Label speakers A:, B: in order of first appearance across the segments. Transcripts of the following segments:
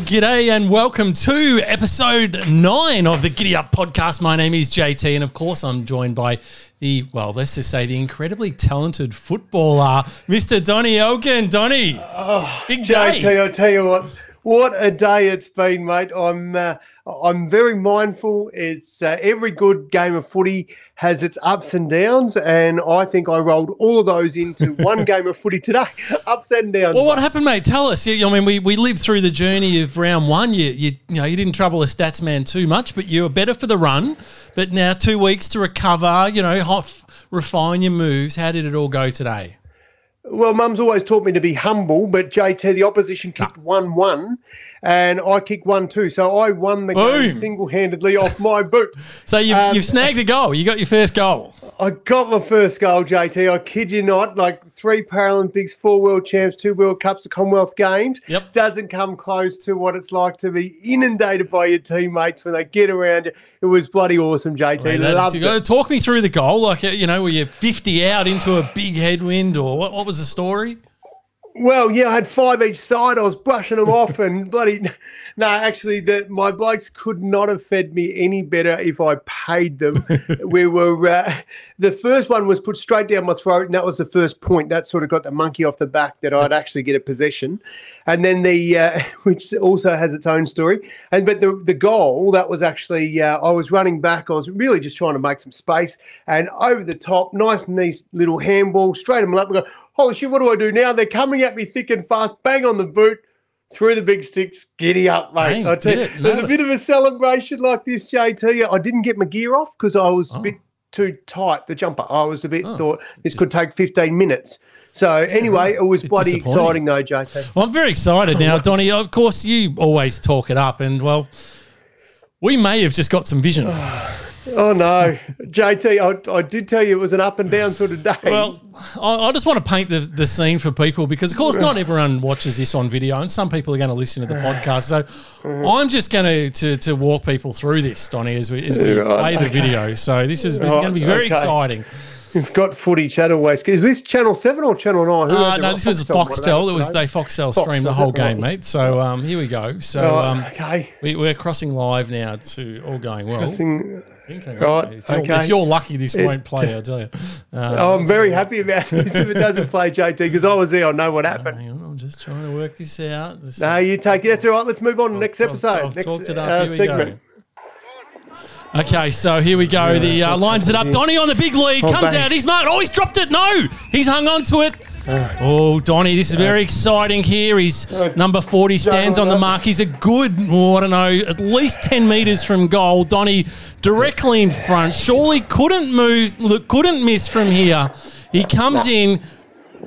A: Well, g'day and welcome to episode nine of the Giddy Up podcast. My name is JT, and of course, I'm joined by the, well, let's just say the incredibly talented footballer, Mr. Donny Elgin. Donny,
B: oh, big day. JT, I'll tell you what, what a day it's been, mate. I'm, uh, I'm very mindful. It's uh, every good game of footy has its ups and downs, and I think I rolled all of those into one game of footy today. ups and downs.
A: Well, what happened, mate? Tell us. I mean, we, we lived through the journey of round one. You, you you know you didn't trouble a stats man too much, but you were better for the run. But now two weeks to recover. You know, refine your moves. How did it all go today?
B: Well, Mum's always taught me to be humble, but JT, the opposition kicked one one, and I kicked one too. so I won the Boom. game single handedly off my boot.
A: So you've, um, you've snagged a goal. You got your first goal.
B: I got my first goal, JT. I kid you not. Like three Paralympics, four World Champs, two World Cups, a Commonwealth Games.
A: Yep.
B: Doesn't come close to what it's like to be inundated by your teammates when they get around you. It was bloody awesome, JT. Well, Loved it.
A: Talk me through the goal. Like, you know, were you 50 out into a big headwind or what, what was the story?
B: Well, yeah, I had five each side. I was brushing them off, and bloody no. Actually, the, my blokes could not have fed me any better if I paid them. we were uh, the first one was put straight down my throat, and that was the first point. That sort of got the monkey off the back that I'd actually get a possession, and then the uh, which also has its own story. And but the the goal that was actually uh, I was running back. I was really just trying to make some space, and over the top, nice, nice little handball straight them up. And go, holy shit, what do I do now? They're coming at me thick and fast, bang on the boot, through the big sticks, giddy up, mate. I tell you, there's a bit of a celebration like this, JT. I didn't get my gear off because I was oh. a bit too tight, the jumper. I was a bit oh. thought this could take 15 minutes. So anyway, it was bloody exciting though, JT.
A: Well, I'm very excited now, Donny. Of course, you always talk it up, and well, we may have just got some vision.
B: Oh no, JT, I, I, did tell you it was an up and down sort of day.
A: Well, I, I, just want to paint the, the scene for people because, of course, not everyone watches this on video, and some people are going to listen to the podcast. So, I'm just going to, to to walk people through this, Donny, as we as we right, play the okay. video. So this is this is going to be very okay. exciting.
B: We've got footy channel waste. Is this Channel Seven or Channel Nine?
A: Uh, no, this was Foxtel. It was they Foxtel Fox, streamed the whole game, mate. So um, here we go. So um, okay, we, are crossing live now to all going well. Crossing, right, if you're, okay. If you're lucky, this it, won't play. I tell you.
B: Uh, I'm very happy about this. if it doesn't play, JT, because I was there, I know what happened.
A: On, I'm just trying to work this out.
B: This no, you take it. That's all right. Let's move on. I'll, next episode. I'll, I'll next uh, segment. Go.
A: Okay, so here we go. the uh, lines it up. Donny on the big lead oh, comes bang. out. He's marked. Oh, he's dropped it. No, he's hung on to it. Oh, Donny, this is very exciting here. He's number 40 stands on the mark. He's a good, oh, I don't know, at least 10 metres from goal. Donny directly in front. Surely couldn't move, look, couldn't miss from here. He comes in,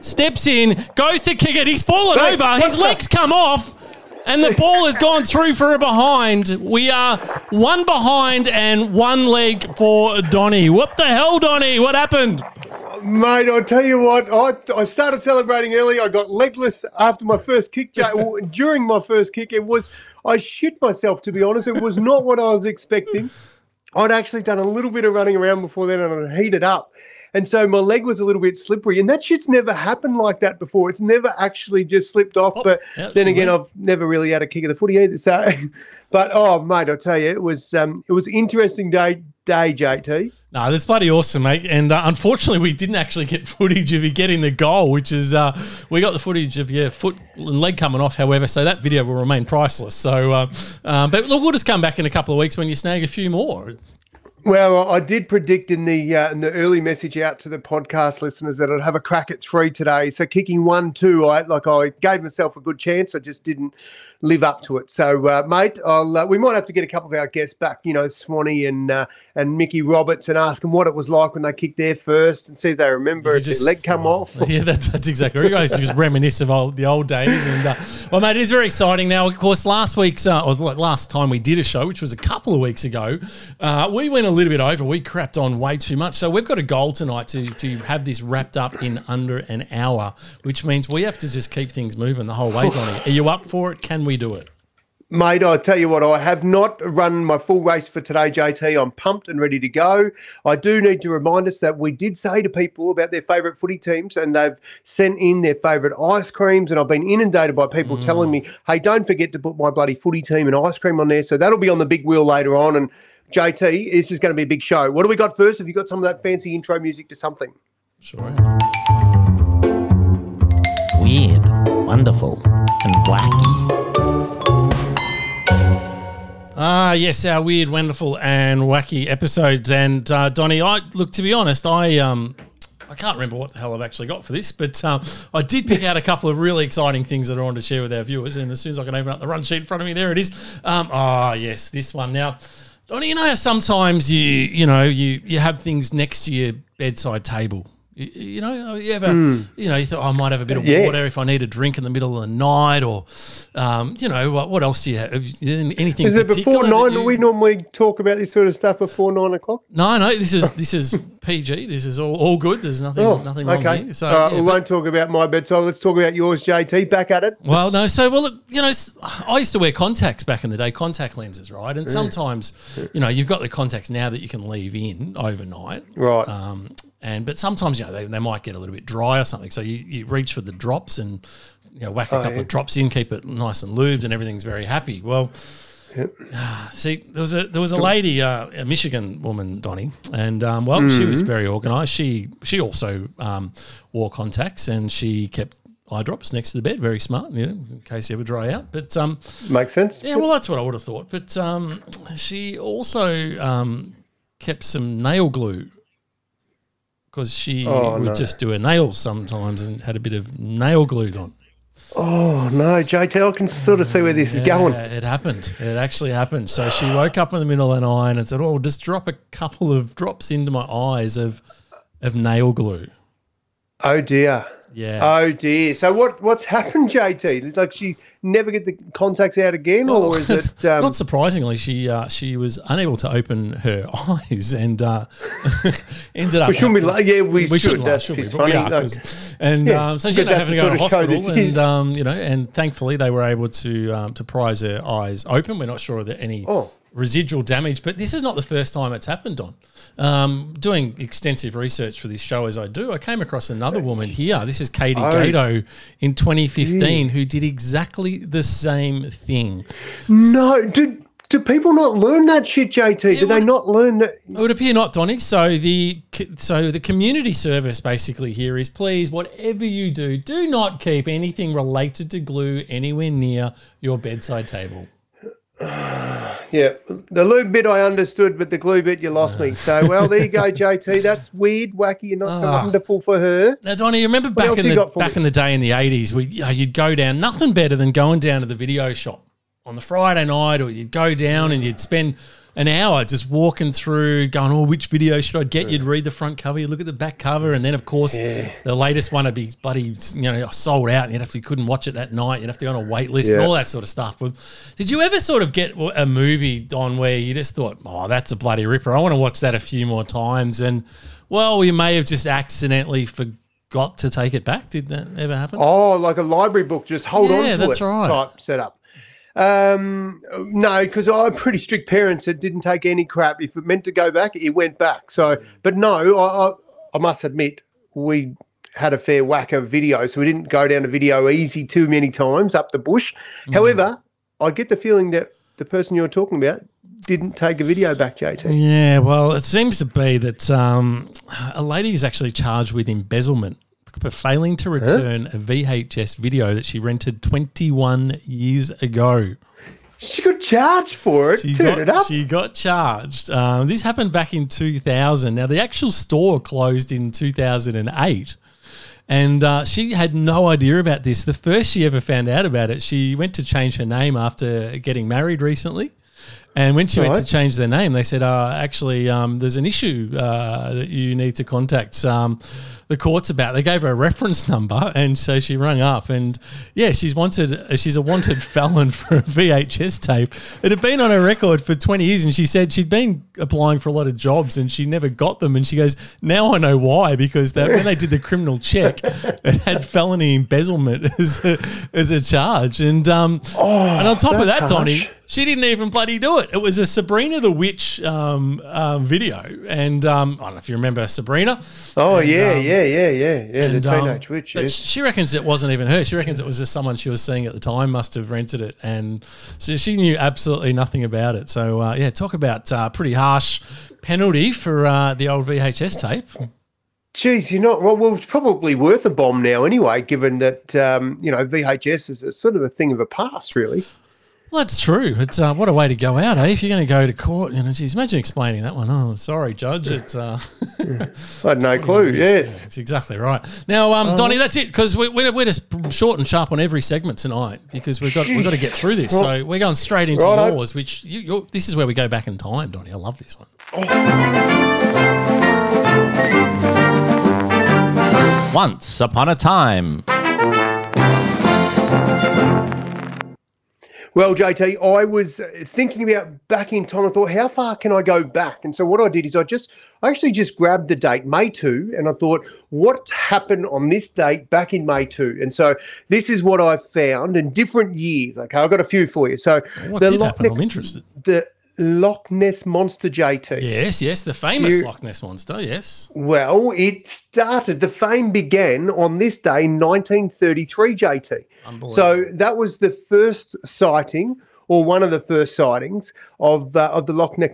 A: steps in, goes to kick it. He's fallen over. His legs come off and the ball has gone through for a behind. We are one behind and one leg for Donny. What the hell, Donny? What happened?
B: Mate, I'll tell you what, I, I started celebrating early. I got legless after my first kick. During my first kick, it was, I shit myself, to be honest. It was not what I was expecting. I'd actually done a little bit of running around before then and I'd heated up. And so my leg was a little bit slippery. And that shit's never happened like that before. It's never actually just slipped off. Oh, but then again, I've never really had a kick of the footy either. So, but oh, mate, I'll tell you, it was um, it was interesting day, day, JT.
A: No, that's bloody awesome, mate. And uh, unfortunately, we didn't actually get footage of you getting the goal, which is uh, we got the footage of your foot and leg coming off. However, so that video will remain priceless. So, uh, um, but look, we'll just come back in a couple of weeks when you snag a few more.
B: Well, I did predict in the uh, in the early message out to the podcast listeners that I'd have a crack at three today. So kicking one, two, I like I gave myself a good chance. I just didn't live up to it. So, uh, mate, I'll, uh, we might have to get a couple of our guests back, you know, Swanee and uh, and Mickey Roberts, and ask them what it was like when they kicked their first, and see if they remember. Did their leg come off?
A: Yeah, that's, that's exactly. Right. You guys just reminisce of old, the old days, and uh, well, mate, it is very exciting. Now, of course, last week's uh, or last time we did a show, which was a couple of weeks ago, uh, we went a little bit over. We crapped on way too much, so we've got a goal tonight to to have this wrapped up in under an hour, which means we have to just keep things moving the whole way, Donny. Are you up for it? Can we do it?
B: Mate, I tell you what, I have not run my full race for today, JT. I'm pumped and ready to go. I do need to remind us that we did say to people about their favourite footy teams and they've sent in their favourite ice creams. And I've been inundated by people mm. telling me, hey, don't forget to put my bloody footy team and ice cream on there. So that'll be on the big wheel later on. And JT, this is going to be a big show. What do we got first? Have you got some of that fancy intro music to something?
A: Sure.
C: Weird, wonderful, and wacky.
A: Ah, yes, our weird, wonderful, and wacky episodes. And uh, Donny, I look to be honest, I um, I can't remember what the hell I've actually got for this, but um, I did pick out a couple of really exciting things that I want to share with our viewers. And as soon as I can open up the run sheet in front of me, there it is. Um, oh, yes, this one. Now, Donny, you know, how sometimes you you know you you have things next to your bedside table you, you know, you ever, mm. you know, you thought oh, I might have a bit of yeah. water if I need a drink in the middle of the night, or, um, you know, what, what else do you have? Anything?
B: Is it before nine? You... We normally talk about this sort of stuff before nine o'clock.
A: No, no. This is this is PG. This is all, all good. There's nothing oh, nothing wrong okay. here. So
B: yeah, we won't talk about my bedside. Let's talk about yours, JT. Back at it.
A: Well, no. So well, look, you know, I used to wear contacts back in the day, contact lenses, right? And sometimes, you know, you've got the contacts now that you can leave in overnight,
B: right?
A: Um, and but sometimes you know they, they might get a little bit dry or something. So you, you reach for the drops and you know whack a oh, couple yeah. of drops in, keep it nice and lubed, and everything's very happy. Well. Yep. See, there was a there was a lady, uh, a Michigan woman, Donnie, and um, well, mm-hmm. she was mm-hmm. very organised. She she also um, wore contacts and she kept eye drops next to the bed. Very smart, you know, in case you ever dry out. But um,
B: makes sense.
A: Yeah, well, that's what I would have thought. But um, she also um, kept some nail glue because she oh, would no. just do her nails sometimes and had a bit of nail glued on.
B: Oh no, JT, I can sort of see where this
A: yeah,
B: is going.
A: It happened. It actually happened. So she woke up in the middle of the night and said, "Oh, just drop a couple of drops into my eyes of of nail glue."
B: Oh dear.
A: Yeah.
B: Oh dear. So what what's happened, JT? Like she never get the contacts out again, or oh, is it?
A: Um... Not surprisingly, she uh, she was unable to open her eyes and uh, ended up.
B: We shouldn't be. Like, yeah, we, we should. That's
A: should be, funny. Are, and yeah, um, so she ended up having to go to hospital, and um, you know, and thankfully they were able to um, to prise her eyes open. We're not sure that any. Oh residual damage. But this is not the first time it's happened, Don. Um, doing extensive research for this show as I do, I came across another woman here. This is Katie oh, Gato in 2015 gee. who did exactly the same thing.
B: No, did do people not learn that shit, JT? Do they not learn that?
A: It would appear not, Donny. So the so the community service basically here is please, whatever you do, do not keep anything related to glue anywhere near your bedside table.
B: yeah, the lube bit I understood, but the glue bit you lost me. So, well, there you go, JT. That's weird, wacky, and not so ah. wonderful for her.
A: Now, Donny, you remember back in the back me? in the day in the eighties, we you know, you'd go down nothing better than going down to the video shop on the Friday night, or you'd go down and you'd spend an hour just walking through, going, oh, which video should I get? You'd read the front cover, you look at the back cover, and then of course yeah. the latest one would be bloody, you know, sold out, and you'd have to, you couldn't watch it that night. You'd have to go on a wait list yeah. and all that sort of stuff. But did you ever sort of get a movie on where you just thought, oh, that's a bloody ripper. I want to watch that a few more times, and well, you may have just accidentally forgot to take it back. Did that ever happen?
B: Oh, like a library book, just hold yeah, on to that's it right. type setup. Um, no, because I had pretty strict parents that didn't take any crap. If it meant to go back, it went back. So, but no, I, I, I must admit, we had a fair whack of video, so we didn't go down to Video Ezy too many times up the bush. Mm. However, I get the feeling that the person you're talking about didn't take a video back, JT.
A: Yeah, well, it seems to be that um, a lady is actually charged with embezzlement for failing to return huh? a VHS video that she rented 21 years ago.
B: She got charged for it. She Turn
A: got,
B: it up.
A: She got charged. Um, this happened back in 2000. Now, the actual store closed in 2008. And uh, she had no idea about this. The first she ever found out about it, she went to change her name after getting married recently. And when she went to change their name, they said, uh, actually, um, there's an issue uh, that you need to contact um, the courts about. They gave her a reference number, and so she rang up, and yeah, she's wanted. She's a wanted felon for a VHS tape. It had been on her record for 20 years, and she said she'd been applying for a lot of jobs, and she never got them. And she goes, "Now I know why, because that, when they did the criminal check, it had felony embezzlement as a, as a charge." And um, and on top of that,
B: that's
A: Donny. She didn't even bloody do it. It was a Sabrina the Witch um, um, video, and um, I don't know if you remember Sabrina.
B: Oh
A: And,
B: yeah,
A: um,
B: yeah, yeah, yeah, yeah. The
A: and, um,
B: teenage witch. Yes.
A: She reckons it wasn't even her. She reckons it was just someone she was seeing at the time must have rented it, and so she knew absolutely nothing about it. So uh, yeah, talk about uh, pretty harsh penalty for uh, the old VHS tape.
B: Geez, you're not well. Well, it's probably worth a bomb now anyway, given that um, you know VHS is a sort of a thing of a past, really.
A: Well, that's true. It's uh, what a way to go out, eh? If you're going to go to court, you know, geez, imagine explaining that one. Oh, sorry, judge. It's uh,
B: I had no clue. Yes.
A: That's exactly right. Now, um, Donny, that's it because we, we're, we're just short and sharp on every segment tonight because we've got we've got to get through this. So we're going straight into
B: Righto.
A: yours, which you, you're, this is where we go back in time, Donny. I love this one.
C: Once upon a time.
B: Well, JT, I was uh, thinking about back in time. I thought, how far can I go back? And so what I did is I just, I actually just grabbed the date May two, and I thought, what happened on this date back in May two? And so this is what I found in different years. Okay, I've got a few for you. So
A: What did happen? I'm interested.
B: the Loch Ness monster, JT.
A: Yes, yes, the famous
B: you-
A: Loch Ness monster. Yes.
B: Well, it started, the fame began on this day, 1933, JT. So that was the first sighting, or one of the first sightings of uh, of the Loch Ness,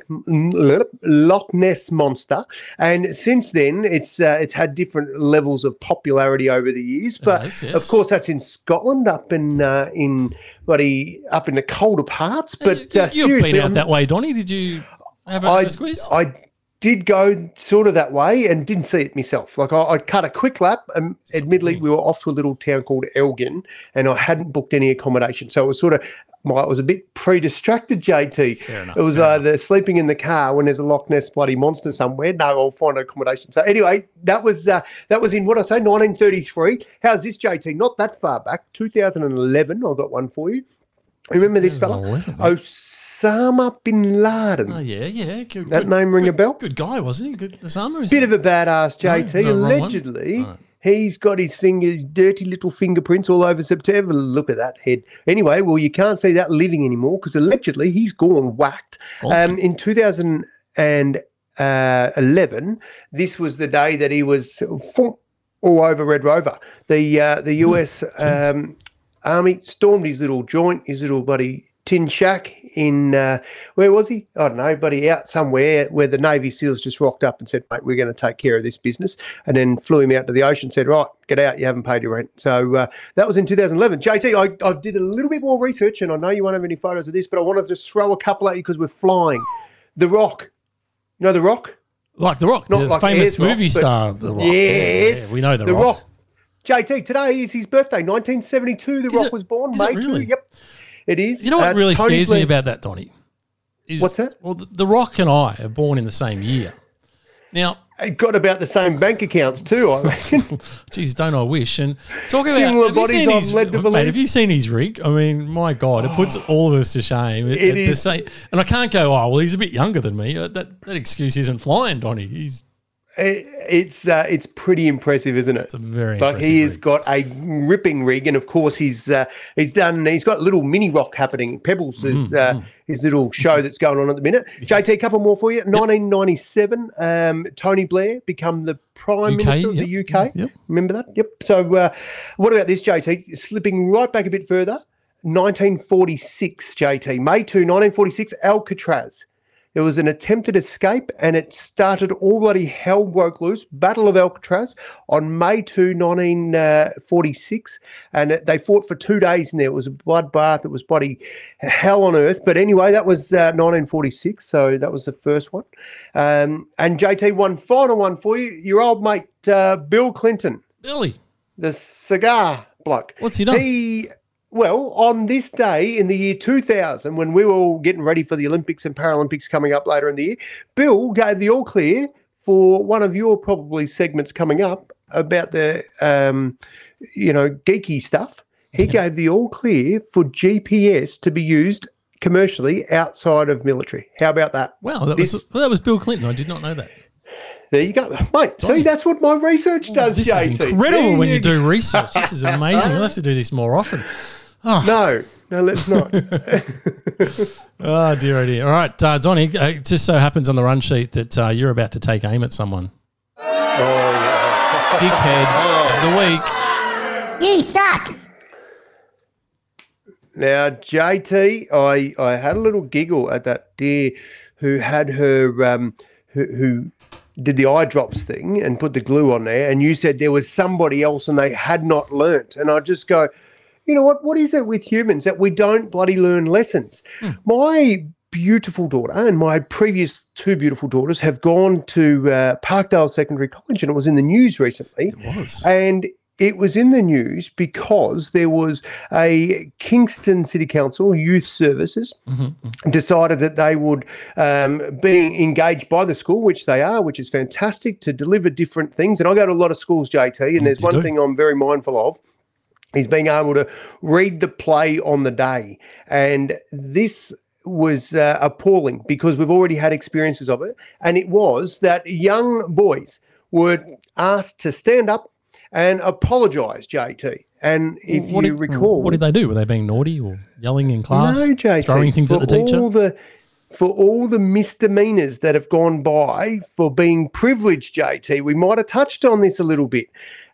B: Loch Ness monster. And since then, it's uh, it's had different levels of popularity over the years. But
A: Yes,
B: of course, that's in Scotland, up in uh, in bloody up in the colder parts. But
A: you,
B: uh, seriously,
A: been out
B: I'm-
A: that way, Donny. Did you have a,
B: I,
A: squeeze?
B: I did go sort of that way and didn't see it myself. Like I, I cut a quick lap. And admittedly, we were off to a little town called Elgin, and I hadn't booked any accommodation, so it was sort of. My, I was a bit pre-distracted, JT.
A: enough,
B: it was
A: fair
B: either sleeping in the car when there's a Loch Ness bloody monster somewhere. No, I'll find accommodation. So anyway, that was uh, that was in what I say, 1933. How's this, JT? Not that far back, 2011. I've got one for you. Remember this fella,
A: 2011.
B: Osama bin Laden.
A: oh yeah, yeah. Good,
B: That
A: good-
B: name ring a bell?
A: Good guy, wasn't he? Good Osama.
B: Bit
A: he?
B: of a badass JT.
A: No, no.
B: Allegedly. He's got his fingers, dirty little fingerprints all over September. Look at that head. Anyway, well, you can't see that living anymore because allegedly he's gone whacked. Um, in 2011, this was the day that he was all over Red Rover. The uh, the US um, Army stormed his little joint, his little bloody tin shack in uh, where was he? I don't know, but he out somewhere where the Navy SEALs just rocked up and said, "Mate, we're going to take care of this business," and then flew him out to the ocean. Said, "Right, get out. You haven't paid your rent." So uh, that was in 2011. JT, I, I did a little bit more research, and I know you won't have any photos of this, but I wanted to just throw a couple at you because we're flying. The Rock, you know the Rock?
A: Like The Rock,
B: Not
A: the
B: like
A: famous movie
B: but-
A: star. The Rock.
B: Yes,
A: yeah, we know The,
B: the
A: Rock.
B: Rock. JT, today is his birthday, 1972. The
A: Is
B: Rock
A: it-
B: was born, May 2. Yep, it is.
A: You know what
B: Uh,
A: really
B: Tony
A: scares me about that, Donny? Is,
B: What's that?
A: Well, the, the Rock and I are born in the same year. Now,
B: It got about the same bank accounts too, I reckon.
A: geez, don't I wish? And talk about
B: Similar bodies, I'm
A: his,
B: led to
A: mate,
B: believe.
A: have you seen his rig? I mean, my God, it puts all of us to shame. It,
B: It
A: the same- and I can't go, oh, well, he's a bit younger than me. Uh, That that excuse isn't flying, Donny. He's
B: It- it's uh, it's pretty impressive, isn't it?
A: a very
B: But
A: impressive
B: he has
A: rig.
B: got a ripping rig, and of course he's uh, he's done. He's got little mini rock happening. Pebbles is
A: Mm,
B: uh, his little show that's going on at the minute. JT, a couple more for you. 1997, um, Tony Blair become the prime
A: UK,
B: minister of the UK.
A: yep.
B: Remember that? Yep. So uh, what about this, JT? Slipping right back a bit further. 1946, JT, May 2, 1946, Alcatraz. There was an attempted escape and it started all bloody hell broke loose. Battle of Alcatraz on May 2, 1946. And they fought for two days in there. It was a bloodbath. It was bloody hell on earth. But anyway, that was uh, 1946. So that was the first one. Um, and JT, one final one for you. Your old mate, uh, Bill Clinton,
A: Billy.
B: the cigar bloke.
A: What's he done?
B: He well, on this day in the year 2000, when we were all getting ready for the Olympics and Paralympics coming up later in the year, Bill gave the all clear for one of your probably segments coming up about the, um, you know, geeky stuff. He gave the all clear for GPS to be used commercially outside of military. How about that?
A: Wow, that
B: This-
A: was well, that was Bill Clinton. I did not know that.
B: There you go, mate. See, that's what my research does,
A: This
B: JT.
A: is incredible
B: There
A: when you do research. This is amazing. We'll have to do this more often.
B: No, no, let's not.
A: Oh dear, oh dear. All right, uh, Donny. Uh, it just so happens on the run sheet that uh, you're about to take aim at someone. Oh, yeah. Dickhead of the week.
D: You suck.
B: Now, JT, I, I had a little giggle at that dear who had her um, who, who did the eye drops thing and put the glue on there, and you said there was somebody else and they had not learnt, and I just go, you know what? What is it with humans that we don't bloody learn lessons? My beautiful daughter and my previous two beautiful daughters have gone to uh, Parkdale Secondary College, and it was in the news recently.
A: It was.
B: And it was in the news because there was a Kingston City Council Youth Services decided that they would um, be engaged by the school, which they are, which is fantastic, to deliver different things. And I go to a lot of schools, JT, and there's one
A: do.
B: thing I'm very mindful of is being able to read the play on the day. And this was uh, appalling because we've already had experiences of it. And it was that young boys were asked to stand up and apologize, JT. And if
A: What
B: you
A: did,
B: recall,
A: what did they do? Were they being naughty or yelling in class,
B: no, JT,
A: throwing things at the teacher?
B: All the, for all the misdemeanors that have gone by for being privileged, JT, we might have touched on this a little bit,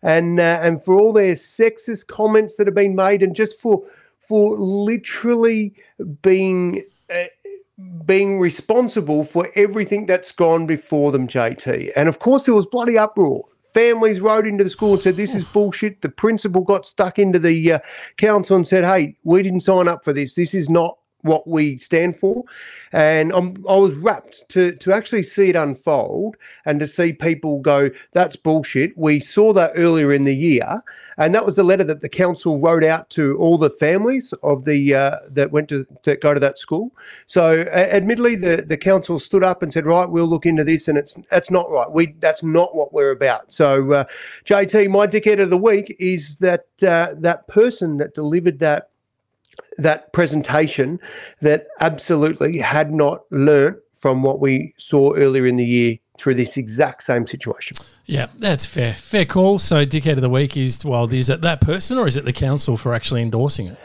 B: and uh, and for all their sexist comments that have been made, and just for for literally being. Uh, being responsible for everything that's gone before them, JT. And of course, there was bloody uproar. Families rode into the school and said, This is bullshit. The principal got stuck into the uh, council and said, Hey, we didn't sign up for this. This is not what we stand for. And I'm, I was rapt to, to actually see it unfold and to see people go, That's bullshit. We saw that earlier in the year. And that was the letter that the council wrote out to all the families of the uh, that went to, to go to that school. So, uh, admittedly, the, the council stood up and said, "Right, we'll look into this," and it's that's not right. We that's not what we're about. So, uh, JT, my dickhead of the week is that uh, that person that delivered that that presentation that absolutely had not learnt from what we saw earlier in the year through this exact same situation.
A: Yeah, that's fair. Fair call. So, dickhead of the week is well, is it that person or is it the council for actually endorsing it?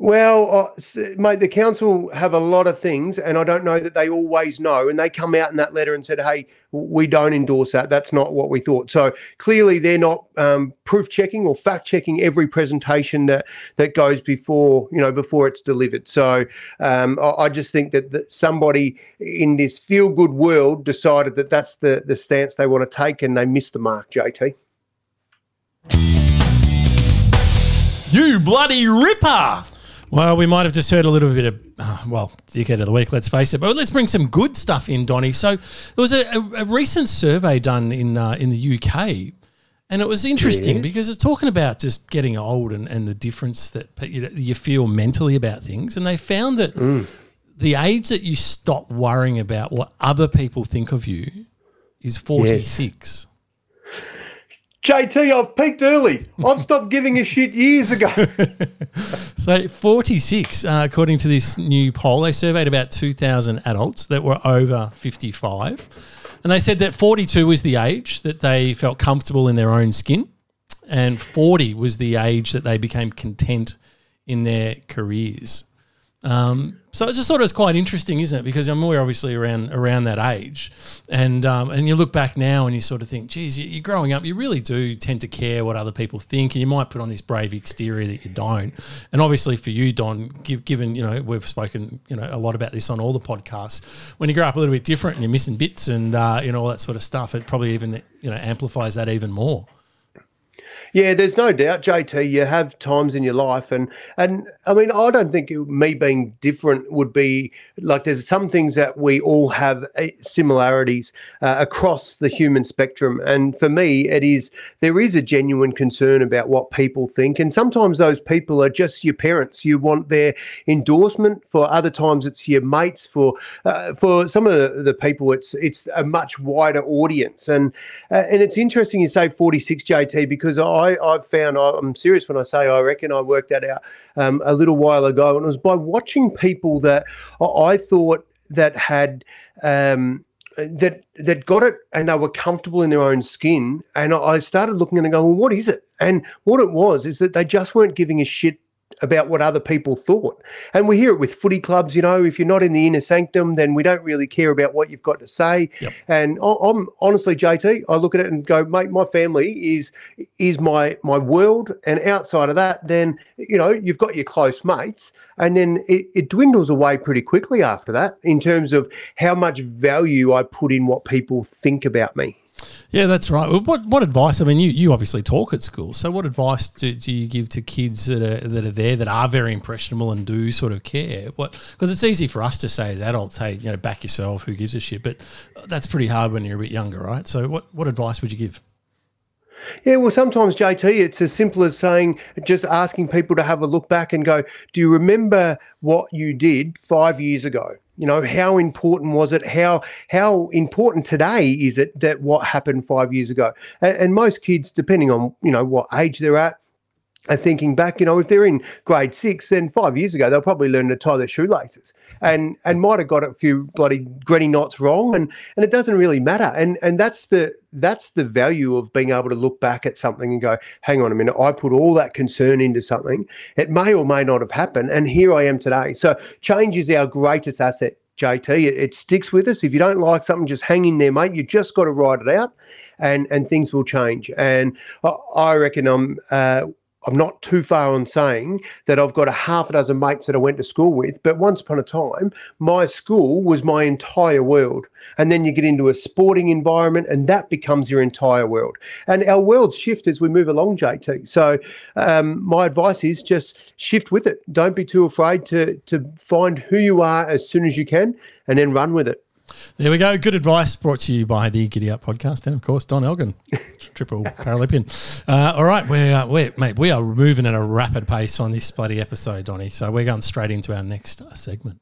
B: Well, uh, mate, the council have a lot of things, and I don't know that they always know. And they come out in that letter and said, "Hey, we don't endorse that. That's not what we thought." So clearly, they're not um, proof checking or fact checking every presentation that that goes before you know before it's delivered. So um, I, I just think that, that somebody in this feel good world decided that that's the the stance they want to take, and they missed the mark. JT.
C: You bloody ripper!
A: Well, we might have just heard a little bit of, uh, well, dickhead of the week, let's face it. But let's bring some good stuff in, Donny. So there was a, a, a recent survey done in uh, in the UK, and it was interesting
B: Yes.
A: because it's talking about just getting old and, and the difference that you, you feel mentally about things. And they found that the age that you stop worrying about what other people think of you is 46.
B: JT, I've peaked early. I've stopped giving a shit years ago.
A: So 46, uh, according to this new poll, they surveyed about 2,000 adults that were over 55. And they said that 42 was the age that they felt comfortable in their own skin. And 40 was the age that they became content in their careers. Um, so I just thought it was quite interesting, isn't it? Because I'm we're obviously around around that age, and um, and you look back now and you sort of think, geez, you- you're growing up. You really do tend to care what other people think, and you might put on this brave exterior that you don't. And obviously for you, Don, give, given you know we've spoken you know a lot about this on all the podcasts. When you grow up a little bit different and you're missing bits and uh, you know all that sort of stuff, it probably even you know amplifies that even more.
B: Yeah, there's no doubt, JT. You have times in your life, and and I mean, I don't think me being different would be like. There's some things that we all have eh, similarities uh, across the human spectrum, and for me, it is there is a genuine concern about what people think, and sometimes those people are just your parents. You want their endorsement. For other times, it's your mates. For uh, for some of the, the, people, it's it's a much wider audience, and uh, and it's interesting you say 46 JT because I I, I've found, I'm serious when I say I reckon I worked that out um, a little while ago. And it was by watching people that I thought that had. Um, that that got it and they were comfortable in their own skin and I started looking and going well what is it and what it was is that they just weren't giving a shit about what other people thought. And we hear it with footy clubs, you know, if you're not in the inner sanctum, then we don't really care about what you've got to say. Yep. And I'm honestly, JT, I look at it and go, mate, my family is is my my world. And outside of that, then, you know, you've got your close mates. And then it, it dwindles away pretty quickly after that in terms of how much value I put in what people think about me.
A: Yeah, that's right. What what advice? I mean, you, you obviously talk at school. So, what advice do, do you give to kids that are that are there that are very impressionable and do sort of care? What because it's easy for us to say as adults, hey, you know, back yourself. Who gives a shit? But that's pretty hard when you're a bit younger, right? So, what what advice would you give?
B: Yeah, well, sometimes, JT, it's as simple as saying, just asking people to have a look back and go, do you remember what you did five years ago? You know, how important was it? How how important today is it that what happened five years ago? And, and most kids, depending on you know what age they're at, are thinking back, you know, if they're in grade six, then five years ago they'll probably learn to tie their shoelaces and and might have got a few bloody granny knots wrong, and and it doesn't really matter. And and that's the that's the value of being able to look back at something and go, hang on a minute, I put all that concern into something. It may or may not have happened, and here I am today. So change is our greatest asset. JT, it, it sticks with us. If you don't like something, just hang in there, mate. You just got to ride it out, and and things will change. And I, I reckon I'm uh, I'm not too far on saying that I've got a half a dozen mates that I went to school with, but once upon a time, my school was my entire world. And then you get into a sporting environment, and that becomes your entire world. And our worlds shift as we move along, JT. So um, my advice is just shift with it. Don't be too afraid to to find who you are as soon as you can, and then run with it.
A: There we go. Good advice brought to you by the Giddy Up podcast and, of course, Don Elgin, triple Paralympian. Uh, all right, we're, uh, we're, mate, we are moving at a rapid pace on this bloody episode, Donny. So we're going straight into our next uh, segment.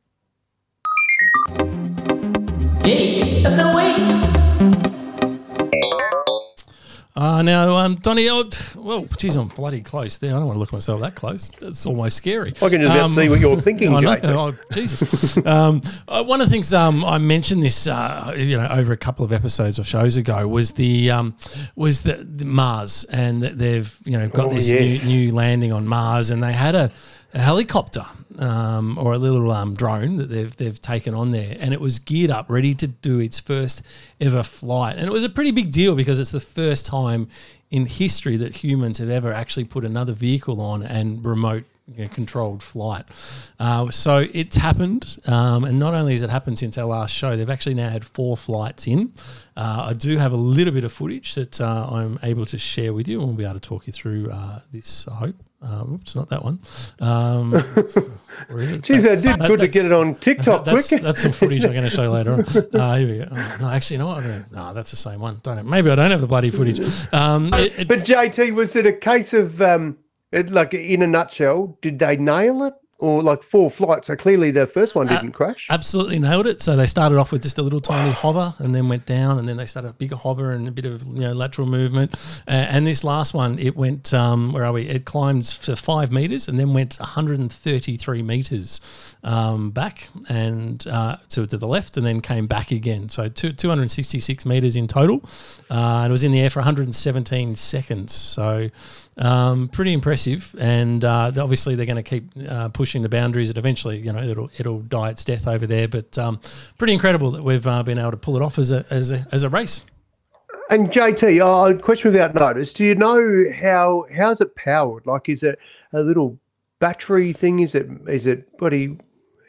A: Geek of the Week. Uh, now, um, Donny, oh, well, geez, I'm bloody close there. I don't want to look at myself that close. It's almost scary.
B: I can just um, see what you're thinking. I know. Oh,
A: Jesus. um, uh, one of the things um, I mentioned this, uh, you know, over a couple of episodes or shows ago was the um, was the, the Mars, and they've you know got oh, this yes. new, new landing on Mars, and they had a a helicopter um, or a little um, drone that they've they've taken on there, and it was geared up, ready to do its first ever flight. And it was a pretty big deal because it's the first time in history that humans have ever actually put another vehicle on and remote you know, controlled flight. Uh, so it's happened, um, and not only has it happened since our last show, they've actually now had four flights in. Uh, I do have a little bit of footage that uh, I'm able to share with you, and we'll be able to talk you through uh, this. I hope. Uh, oops, not that one. Um,
B: Geez, I did good to get it on TikTok
A: that's,
B: quick.
A: that's some footage I'm going to show later on. Uh, here we go. Oh, no, actually, you know what? No, that's the same one. Don't have, maybe I don't have the bloody footage. Um,
B: it, it, but JT, was it a case of um, it, like in a nutshell? Did they nail it? Or like four flights. So clearly the first one didn't uh, crash.
A: Absolutely nailed it. So they started off with just a little tiny hover and then went down and then they started a bigger hover and a bit of you know lateral movement. Uh, and this last one, it went um, where are we? It climbed to five meters and then went 133 meters um, back and uh, to, to the left and then came back again. So two, 266 meters in total. Uh, and it was in the air for 117 seconds. So um, pretty impressive, and uh, obviously they're going to keep uh, pushing the boundaries. And eventually, you know, it'll it'll die its death over there. But um, pretty incredible that we've uh, been able to pull it off as a as a, as a race.
B: And JT, oh, question without notice. Do you know how how's it powered? Like, is it a little battery thing? Is it is it you,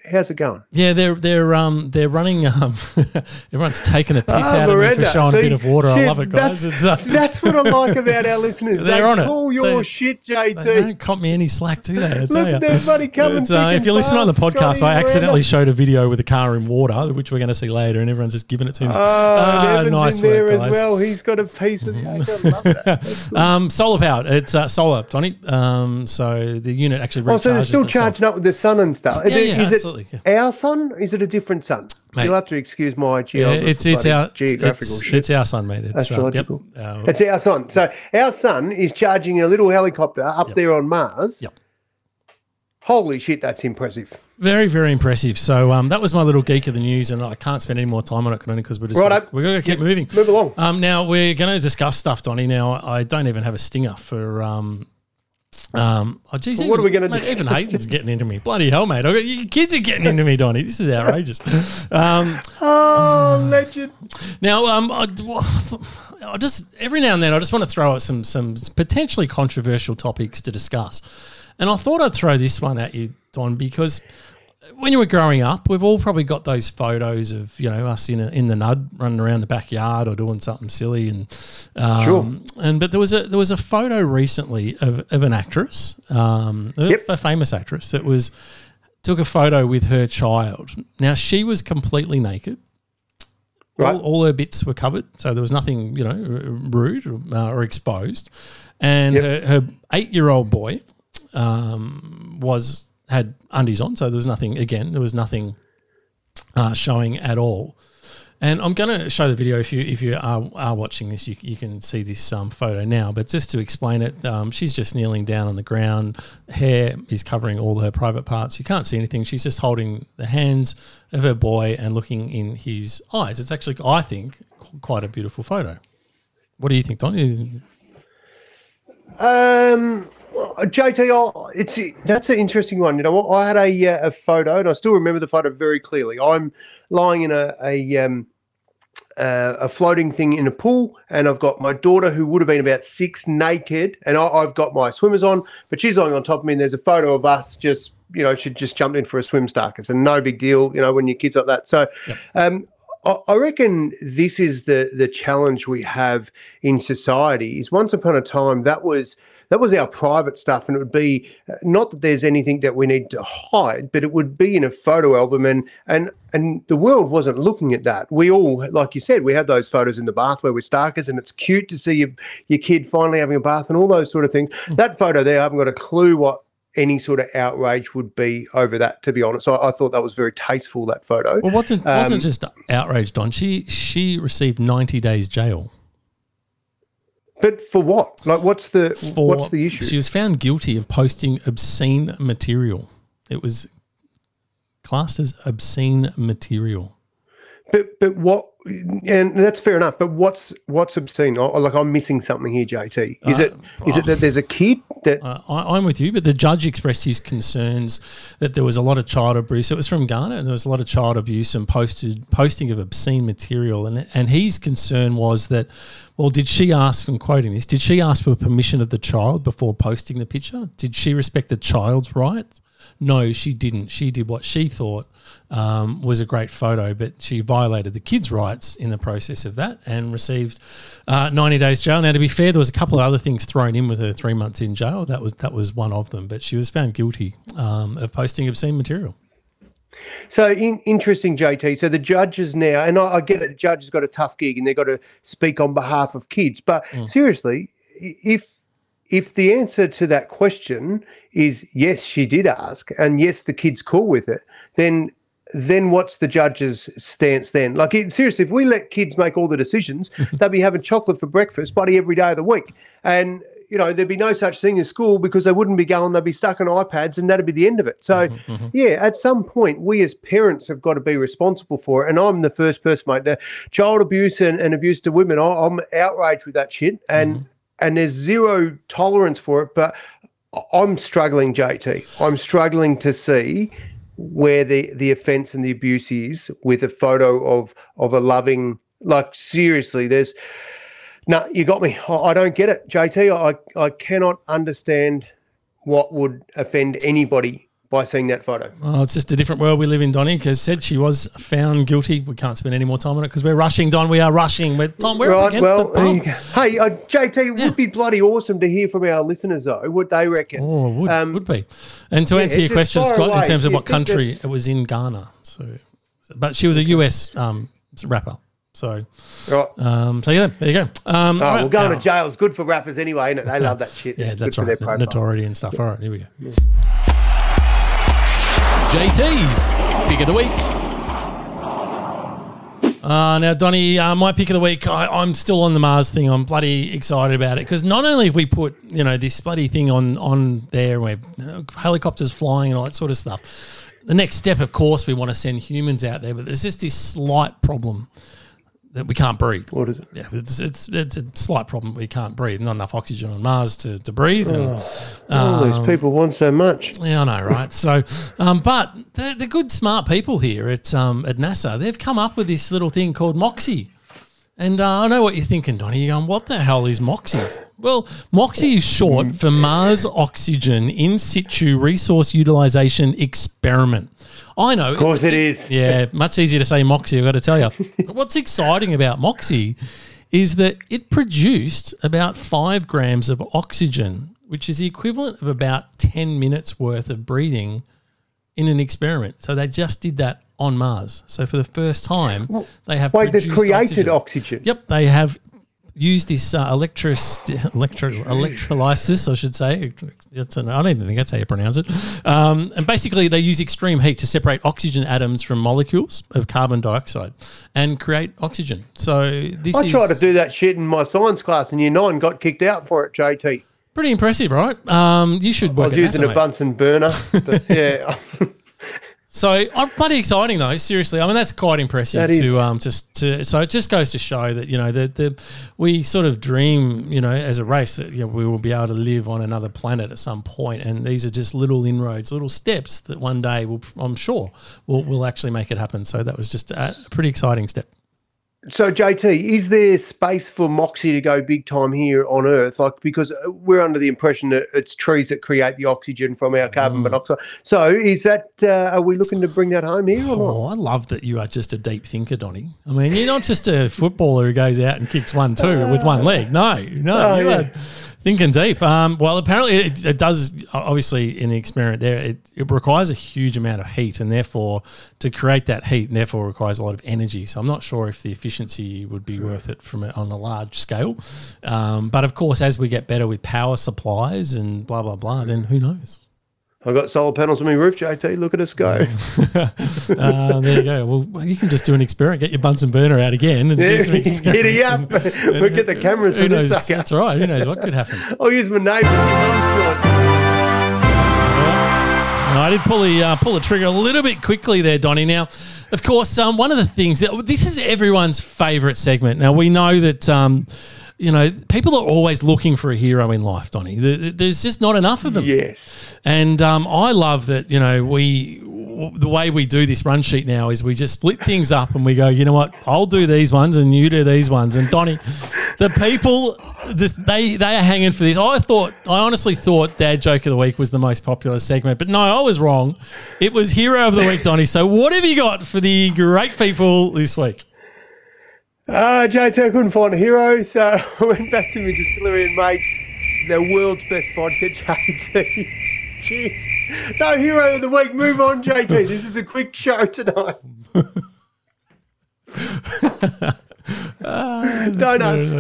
B: how's it going?
A: Yeah, they're they're um they're running. Um, everyone's taking a piss
B: Ah,
A: out of me for
B: Miranda.
A: showing a bit of water. I love it, guys.
B: That's,
A: It's, uh,
B: that's what I like about our listeners.
A: They're
B: they
A: on it.
B: call your
A: They-
B: shit,
A: They
B: JT.
A: don't cop me any slack, do they? I tell
B: Look at money coming.
A: Uh, if you listen on the podcast,
B: Scotty
A: I accidentally
B: Miranda.
A: showed a video with a car in water, which we're going to see later, and everyone's just giving it to me.
B: Oh, Evan's
A: nice
B: in there
A: work,
B: as
A: guys.
B: well. He's got a piece of. I love that.
A: Um, solar powered. It's uh, solar, Donny. Um, so the unit actually recharges
B: Oh, so they're still charging up with the sun and stuff.
A: Yeah,
B: Is
A: yeah, absolutely,
B: our sun? Is it a different sun?
A: Mate.
B: You'll have to excuse my
A: Yeah, it's it's our
B: geographical
A: it's,
B: shit.
A: it's our sun, mate. It's, uh,
B: Astrological.
A: yep, uh,
B: It's our sun. So our sun is charging a little helicopter up there on Mars.
A: Yep.
B: Holy shit, that's impressive.
A: Very, very impressive. So um, that was my little geek of the news, and I can't spend any more time on it, only because we're just
B: Righto.
A: gonna, we're going to keep moving.
B: Move along.
A: Um, now we're going to discuss stuff, Donny. Now I don't even have a stinger for. Um, um, oh, geez,
B: Well, what are we gonna do?
A: Even Hayden's getting into me. Bloody hell, mate! Got, your kids are getting into me, Donny. This is outrageous. Um,
B: Oh, legend.
A: now, um, I, I just every now and then I just want to throw out some some potentially controversial topics to discuss, and I thought I'd throw this one at you, Don, because when you were growing up, we've all probably got those photos of you know us in a, in the nud running around the backyard or doing something silly, and um,
B: Sure.
A: And but there was a there was a photo recently of, of an actress, um, a-
B: Yep.
A: a famous actress that was took a photo with her child. Now she was completely naked.
B: Right.
A: All, all her bits were covered, so there was nothing, you know, rude uh, or exposed. And
B: Yep.
A: her, her eight-year-old boy um, was had undies on, so there was nothing. Again, there was nothing uh, showing at all. And I'm going to show the video if you if you are, are watching this, you, you can see this um, photo now. But just to explain it, um, she's just kneeling down on the ground. Hair is covering all her private parts. You can't see anything. She's just holding the hands of her boy and looking in his eyes. It's actually, I think, quite a beautiful photo. What do you think, Don?
B: Um, JT, oh, it's that's an interesting one. You know, what? I had a uh, a photo, and I still remember the photo very clearly. I'm lying in a a um, uh, a floating thing in a pool, and I've got my daughter who would have been about six, naked, and I, I've got my swimmers on, but she's lying on top of me. And there's a photo of us just, you know, she just jumped in for a swim stark. It's a no big deal, you know, when your kids like that. So, um, I I reckon this is the the challenge we have in society. Is once upon a time that was that was our private stuff, and it would be uh, not that there's anything that we need to hide, but it would be in a photo album, and and and the world wasn't looking at that. We all, like you said, we have those photos in the bath where we're starkers, and it's cute to see your your kid finally having a bath and all those sort of things. That photo there, I haven't got a clue what any sort of outrage would be over that. To be honest, so I, I thought that was very tasteful. That photo.
A: Well, wasn't wasn't
B: Um,
A: just outraged, Don. She she received 90 days jail.
B: But for what? Like, what's the
A: for
B: what's the issue?
A: She was found guilty of posting obscene material. It was classed as obscene material.
B: But but what? And that's fair enough. But what's what's obscene? Oh, like I'm missing something here, JT. Is it is it that there's a kid that?
A: Uh, I, I'm with you, but the judge expressed his concerns that there was a lot of child abuse. It was from Ghana, and there was a lot of child abuse and posted posting of obscene material. And and his concern was that, well, did she ask? I'm quoting this. Did she ask for permission of the child before posting the picture? Did she respect the child's rights? No, she didn't. She did what she thought um, was a great photo, but she violated the kids' rights in the process of that and received uh, 90 days jail. Now, to be fair, there was a couple of other things thrown in with her three months in jail. That was that was one of them, but she was found guilty um, of posting obscene material.
B: So in, interesting, JT. So the judges now, and I, I get it. The judge has got a tough gig, and they've got to speak on behalf of kids. But seriously, if if the answer to that question is yes, she did ask, and yes, the kid's cool with it, then then what's the judge's stance then? Like it, seriously, if we let kids make all the decisions, they'll be having chocolate for breakfast, buddy, every day of the week, and you know there'd be no such thing as school because they wouldn't be going; they'd be stuck on iPads, and that'd be the end of it. So, mm-hmm, mm-hmm. yeah, at some point, we as parents have got to be responsible for it. And I'm the first person, mate. The child abuse and, and abuse to women, I, I'm outraged with that shit, and mm-hmm. And there's zero tolerance for it. But I'm struggling, JT. I'm struggling to see where the the offence and the abuse is with a photo of of a loving. Like seriously, there's no. you got me. I, I don't get it, JT. I I cannot understand what would offend anybody by seeing that photo.
A: Well, it's just a different world we live in, Donnie. because said she was found guilty. We can't spend any more time on it because we're rushing, Don. We are rushing. We're, Tom, we're
B: Right,
A: against
B: well,
A: the
B: there you
A: pump.
B: hey, uh, JT, it would be bloody awesome to hear from our listeners, though, what they reckon.
A: Oh, it would,
B: Um,
A: would be. And to
B: yeah,
A: answer your question, Scott, in terms of
B: you
A: what country, it was in Ghana. So, but she was a US um, rapper. So,
B: Right.
A: um, so yeah, there you go. Um,
B: Oh,
A: all right,
B: well, going to jail is good for rappers anyway, isn't it? They love that shit.
A: Yeah,
B: It's
A: that's
B: good for
A: right.
B: their.
A: Notoriety and stuff. All right, here we go.
C: JT's Pick of the Week.
A: Uh, now, Donny, uh, my pick of the week, I, I'm still on the Mars thing. I'm bloody excited about it because not only have we put, you know, this bloody thing on on there where uh, helicopters flying and all that sort of stuff. The next step, of course, we want to send humans out there, but there's just this slight problem that we can't breathe.
B: What is it?
A: Yeah, it's, it's it's a slight problem. We can't breathe. Not enough oxygen on Mars to, to breathe. And,
B: All these people want so much.
A: yeah, I know, right? So, um, but the, the good, smart people here at um, at NASA, they've come up with this little thing called Moxie. And uh, I know what you're thinking, Donny. You're going, what the hell is Moxie? Well, Moxie is short for Mars Oxygen In Situ Resource Utilization Experiment. I know.
B: Of course it is.
A: Yeah, much easier to say Moxie, I've got to tell you. But what's exciting about Moxie is that it produced about five grams of oxygen, which is the equivalent of about 10 minutes worth of breathing in an experiment. So they just did that on Mars. So for the first time, they have
B: Wait, they've created oxygen.
A: Yep, they have used this uh, electro, electrolysis, I should say. It's an, I don't even think that's how you pronounce it. Um, and basically, they use extreme heat to separate oxygen atoms from molecules of carbon dioxide and create oxygen. So this
B: I
A: is
B: tried to do that shit in my science class in year nine, got kicked out for it, JT.
A: pretty impressive, right? Um, you should
B: I was using
A: NASA,
B: a. Bunsen burner. But yeah.
A: So I'm bloody exciting though. Seriously, I mean that's quite impressive
B: That
A: to um just to so it just goes to show that you know the the we sort of dream you know as a race that you know, we will be able to live on another planet at some point, and these are just little inroads, little steps that one day will I'm sure will will actually make it happen. So that was just a pretty exciting step.
B: So JT, is there space for Moxie to go big time here on Earth? Like because we're under the impression that it's trees that create the oxygen from our carbon
A: Mm.
B: monoxide. So is that uh, are we looking to bring that home here or not?
A: Oh, I love that you are just a deep thinker, Donny. I mean, you're not just a footballer who goes out and kicks one two with one leg. No, no,
B: Oh,
A: you
B: yeah.
A: are thinking deep. Um, well, apparently it, it does. Obviously, in the experiment there, it, it requires a huge amount of heat, and therefore to create that heat, and therefore requires a lot of energy. So I'm not sure if the efficiency would be worth it from a, on a large scale. Um, but of course, as we get better with power supplies and blah blah blah, then who knows?
B: I got solar panels on my roof, JT. Look at us go.
A: Uh, there you go. Well, you can just do an experiment, get your Bunsen burner out again, and do some.
B: Giddy up. we'll get the cameras
A: Who
B: for
A: knows? That's right. Who knows what could happen?
B: I'll use my.
A: No, I did pull the uh, pull the trigger a little bit quickly there, Donny. Now, of course, um, one of the things that this is everyone's favourite segment. Now we know that. Um, you know, people are always looking for a hero in life, Donny. There- there- There's just not enough of them.
B: Yes.
A: And um, I love that, you know, we the way we do this run sheet now is we just split things up and we go, you know what, I'll do these ones and you do these ones. And Donny, the people just they they are hanging for this. I thought I honestly thought Dad Joke of the Week was the most popular segment, but no, I was wrong. It was Hero of the Week, Donny. So what have you got for the great people this week?
B: Uh, JT, I couldn't find a hero, so I went back to my distillery and made the world's best vodka, JT. Cheers. No hero of the week. Move on, JT. This is a quick show tonight. Donuts.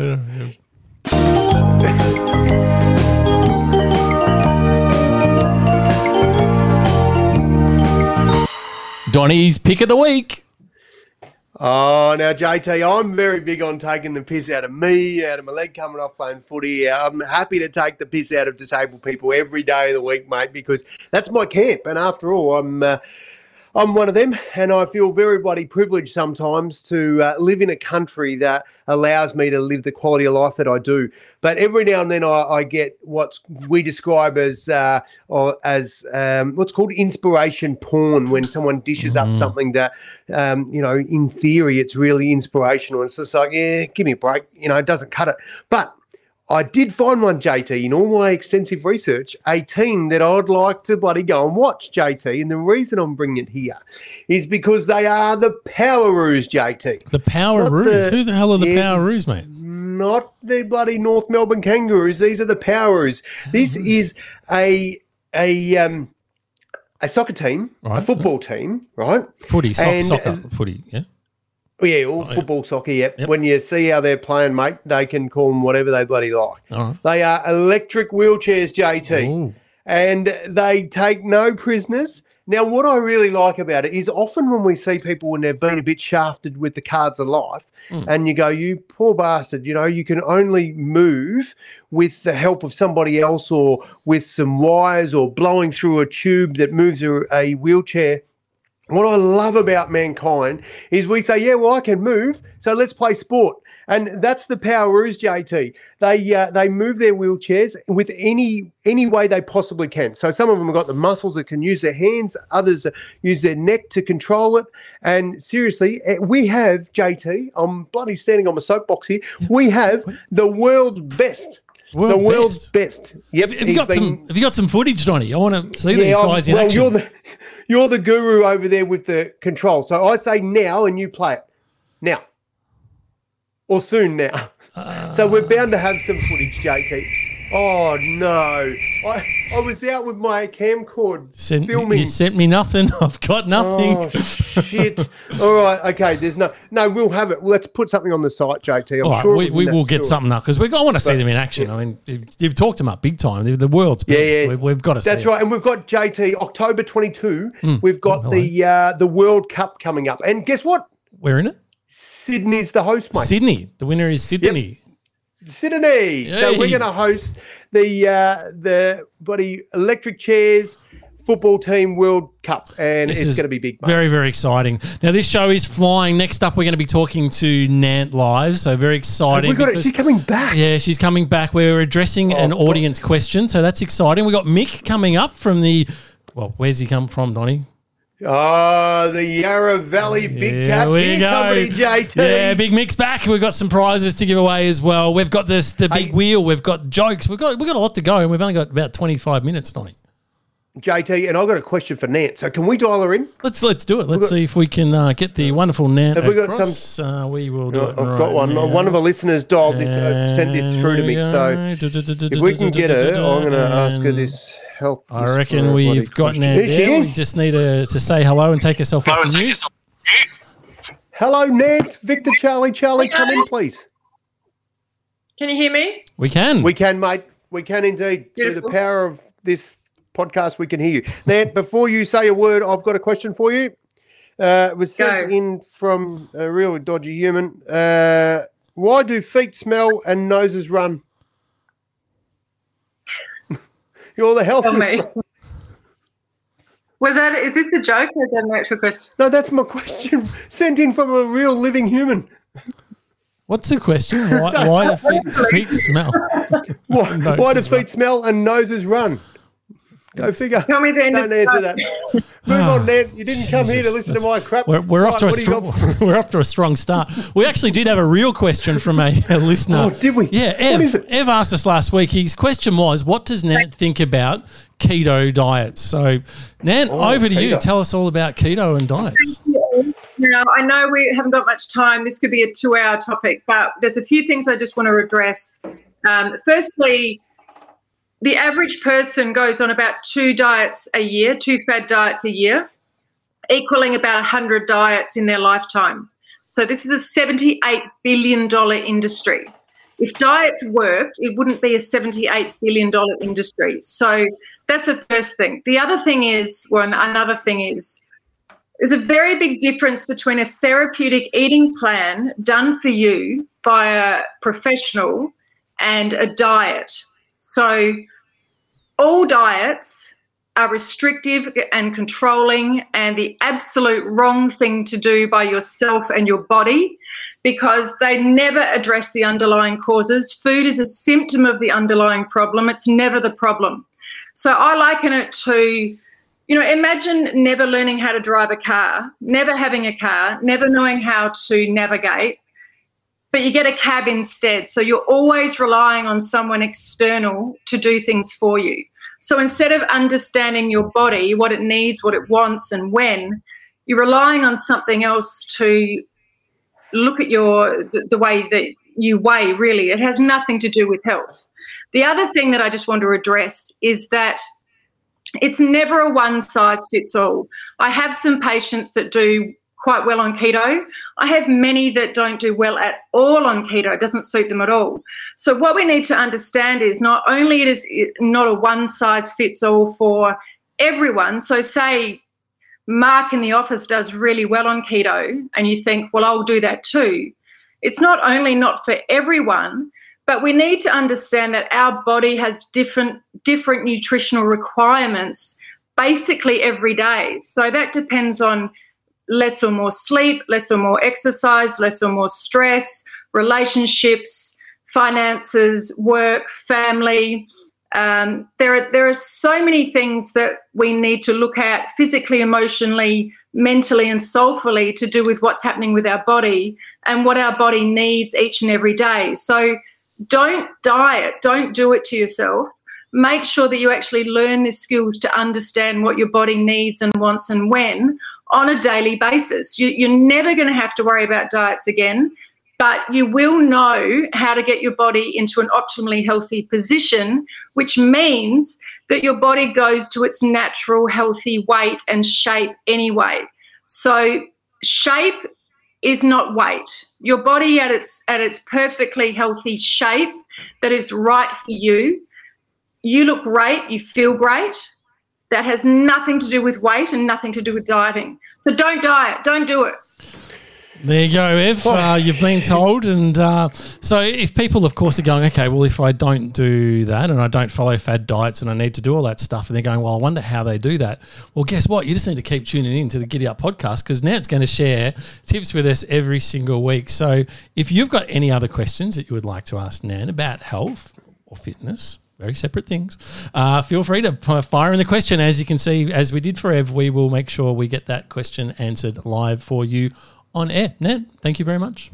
C: Donny's Pick of the Week.
B: Oh, now JT, I'm very big on taking the piss out of me, out of my leg coming off playing footy. I'm happy to take the piss out of disabled people every day of the week, mate, because that's my camp. And after all, I'm uh, I'm one of them, and I feel very bloody privileged sometimes to uh, live in a country that allows me to live the quality of life that I do. But every now and then, I, I get what we describe as uh, or as um, what's called inspiration porn when someone dishes up something that um, you know, in theory, it's really inspirational. and It's just like, yeah, give me a break. You know, it doesn't cut it. But I did find one, JT, in all my extensive research, a team that I'd like to bloody go and watch, JT. And the reason I'm bringing it here is because they are the Poweroos, JT.
A: The Power Roos. Who the hell are the
B: Yes.
A: Power Roos, mate?
B: Not the bloody North Melbourne Kangaroos. These are the Poweroos. This
A: Mm-hmm.
B: is a a um a soccer team, a football team, right?
A: Footy,
B: And,
A: soccer,
B: uh,
A: footy. Yeah.
B: Yeah, all
A: Oh, yeah.
B: football, soccer. Yep.
A: Yep.
B: When you see how they're playing, mate, they can call them whatever they bloody like.
A: Right.
B: They are electric wheelchairs, JT,
A: Ooh.
B: and they take no prisoners. Now, what I really like about it is often when we see people when they've been a bit shafted with the cards of life,
A: Mm.
B: and you go, "You poor bastard," you know, you can only move with the help of somebody else, or with some wires, or blowing through a tube that moves a, a wheelchair. What I love about mankind is we say, yeah, well, I can move, so let's play sport. And that's the Poweroos, JT. They uh, they move their wheelchairs with any any way they possibly can. So some of them have got the muscles that can use their hands, others use their neck to control it. And seriously, eh, we have JT. I'm bloody standing on my soapbox here. We have the world's best,
A: World's
B: the world's best. Yep.
A: Have you got
B: been-
A: some? Have you got some footage, Johnny? I want to see these
B: I'm-
A: guys in
B: well,
A: action.
B: You're the, you're the guru over there with the control. So I say now and you play it. Now. Or soon now. Ah. so we're bound to have some footage, JT. Oh no. I, I was out with my camcorder
A: Sent,
B: filming.
A: You sent me nothing. I've got nothing.
B: Oh shit! All right, okay. There's no, no. We'll have it. Let's put something on the site, JT. I'm
A: All right,
B: sure
A: we, we will get
B: story.
A: something up because we I want to see them in action. I mean, you've, you've talked them up big time. They're the world's best.
B: Yeah, yeah.
A: We've, we've got to see.
B: That's
A: it.
B: right, and we've got JT October 22. We've got
A: hello.
B: the uh, the World Cup coming up, and guess what?
A: We're in it.
B: Sydney's the host, mate.
A: Sydney. The winner is Sydney.
B: Sydney. So we're going to host the uh, the bloody electric chairs football team World Cup, and
A: This
B: it's going to be big. Mate.
A: Very, very exciting. Now, this show is flying. Next up, we're going to be talking to Nant live. So, very exciting.
B: we got it. She's coming back.
A: Yeah, she's coming back. We're addressing an
B: God.
A: audience question, so that's exciting. We got Mick coming up from the. Well, where's he come from, Donny?
B: Oh, the Yarra Valley Big
A: Here
B: Cat Beer
A: go.
B: Company, JT.
A: Yeah, Big Mick's back. We've got some prizes to give away as well. We've got this the big
B: Hey.
A: wheel. We've got jokes. We've got we've got a lot to go, and we've only got about twenty five minutes, Donny.
B: JT, and I've got a question for Nant. So can we dial her in?
A: Let's let's do it. Let's
B: got-
A: see if we can uh, get the wonderful Nant
B: Have we got
A: across.
B: some-
A: Uh, we will do
B: No,
A: it.
B: I've
A: right
B: got one.
A: now.
B: One of our listeners dialed this, uh, sent this through to me. So if we can get her, I'm going to ask her this health.
A: I reckon we've got
B: question.
A: Nant
B: she
A: there. We
B: is.
A: just need to, to say hello and take yourself off mute.
B: Hello, Nant. Victor, Charlie, Charlie, come in, please.
D: Can you hear me?
A: We can.
B: We can, mate. We can indeed. Through the power of this podcast, we can hear you. Nant, before you say a word, I've got a question for you. Uh, it was sent
D: Go.
B: in from a real dodgy human. Uh, why do feet smell and noses run? You're the health.
D: Tell me. Was that is this a joke or is that an actual question?
B: No, that's my question. Sent in from a real living human.
A: What's the question? Why, why do feet, feet smell?
B: Why,
A: Noses
B: why does
A: run.
B: feet smell and noses run? Go figure.
D: Tell me the end
B: Don't
D: of
B: answer that. Move on, Nant. You didn't come here to listen to my crap.
A: We're, we're off to a
B: what do you
A: strong,
B: got for us?
A: we're off to a strong start. We actually did have a real question from a, a listener.
B: Oh, did we?
A: Yeah, Ev.
B: is it?
A: Ev asked us last week. His question was, "What does Nant think about keto diets?" So, Nant,
B: Oh,
A: over to you. Tell us all about keto and diets.
D: Now, I know we haven't got much time. This could be a two hour topic, but there's a few things I just want to address. Um, firstly, the average person goes on about two diets a year, two fad diets a year, equaling about 100 diets in their lifetime. So, this is a $78 billion industry. If diets worked, it wouldn't be a $78 billion industry. So, that's the first thing. The other thing is, well, another thing is, there's a very big difference between a therapeutic eating plan done for you by a professional and a diet. So, all diets are restrictive and controlling, and the absolute wrong thing to do by yourself and your body because they never address the underlying causes. Food is a symptom of the underlying problem, it's never the problem. So, I liken it to you know, imagine never learning how to drive a car, never having a car, never knowing how to navigate. But you get a cab instead. So you're always relying on someone external to do things for you. So instead of understanding your body, what it needs, what it wants, and when, you're relying on something else to look at your the, the way that you weigh. Really, it has nothing to do with health. The other thing that I just want to address is that it's never a one size fits all. I have some patients that do quite well on keto. I have many that don't do well at all on keto. It doesn't suit them at all. So what we need to understand is not only it is not a one size fits all for everyone. So say Mark in the office does really well on keto and you think, well, I'll do that too. It's not only not for everyone, but we need to understand that our body has different different nutritional requirements basically every day. So that depends on less or more sleep, less or more exercise, less or more stress, relationships, finances, work, family. Um, there, are, there are so many things that we need to look at physically, emotionally, mentally, and soulfully to do with what's happening with our body and what our body needs each and every day. So don't diet, don't do it to yourself. Make sure that you actually learn the skills to understand what your body needs and wants and when on a daily basis. You, you're never going to have to worry about diets again, but you will know how to get your body into an optimally healthy position, which means that your body goes to its natural healthy weight and shape anyway. So, shape is not weight. Your body at its at its perfectly healthy shape that is right for you. You look great, you feel great, that has nothing to do with weight and nothing to do with dieting. So don't diet. Don't do it.
A: There you go, Ev. Uh, you've been told. And uh, so, if people, of course, are going, okay, well, if I don't do that and I don't follow fad diets and I need to do all that stuff, and they're going, well, I wonder how they do that. Well, guess what? You just need to keep tuning in to the Giddy Up podcast because Nat's going to share tips with us every single week. So, if you've got any other questions that you would like to ask Nan about health or fitness, very separate things. Uh, feel free to fire in the question. As you can see, as we did for Ev, we will make sure we get that question answered live for you on air. Ned, thank you very much.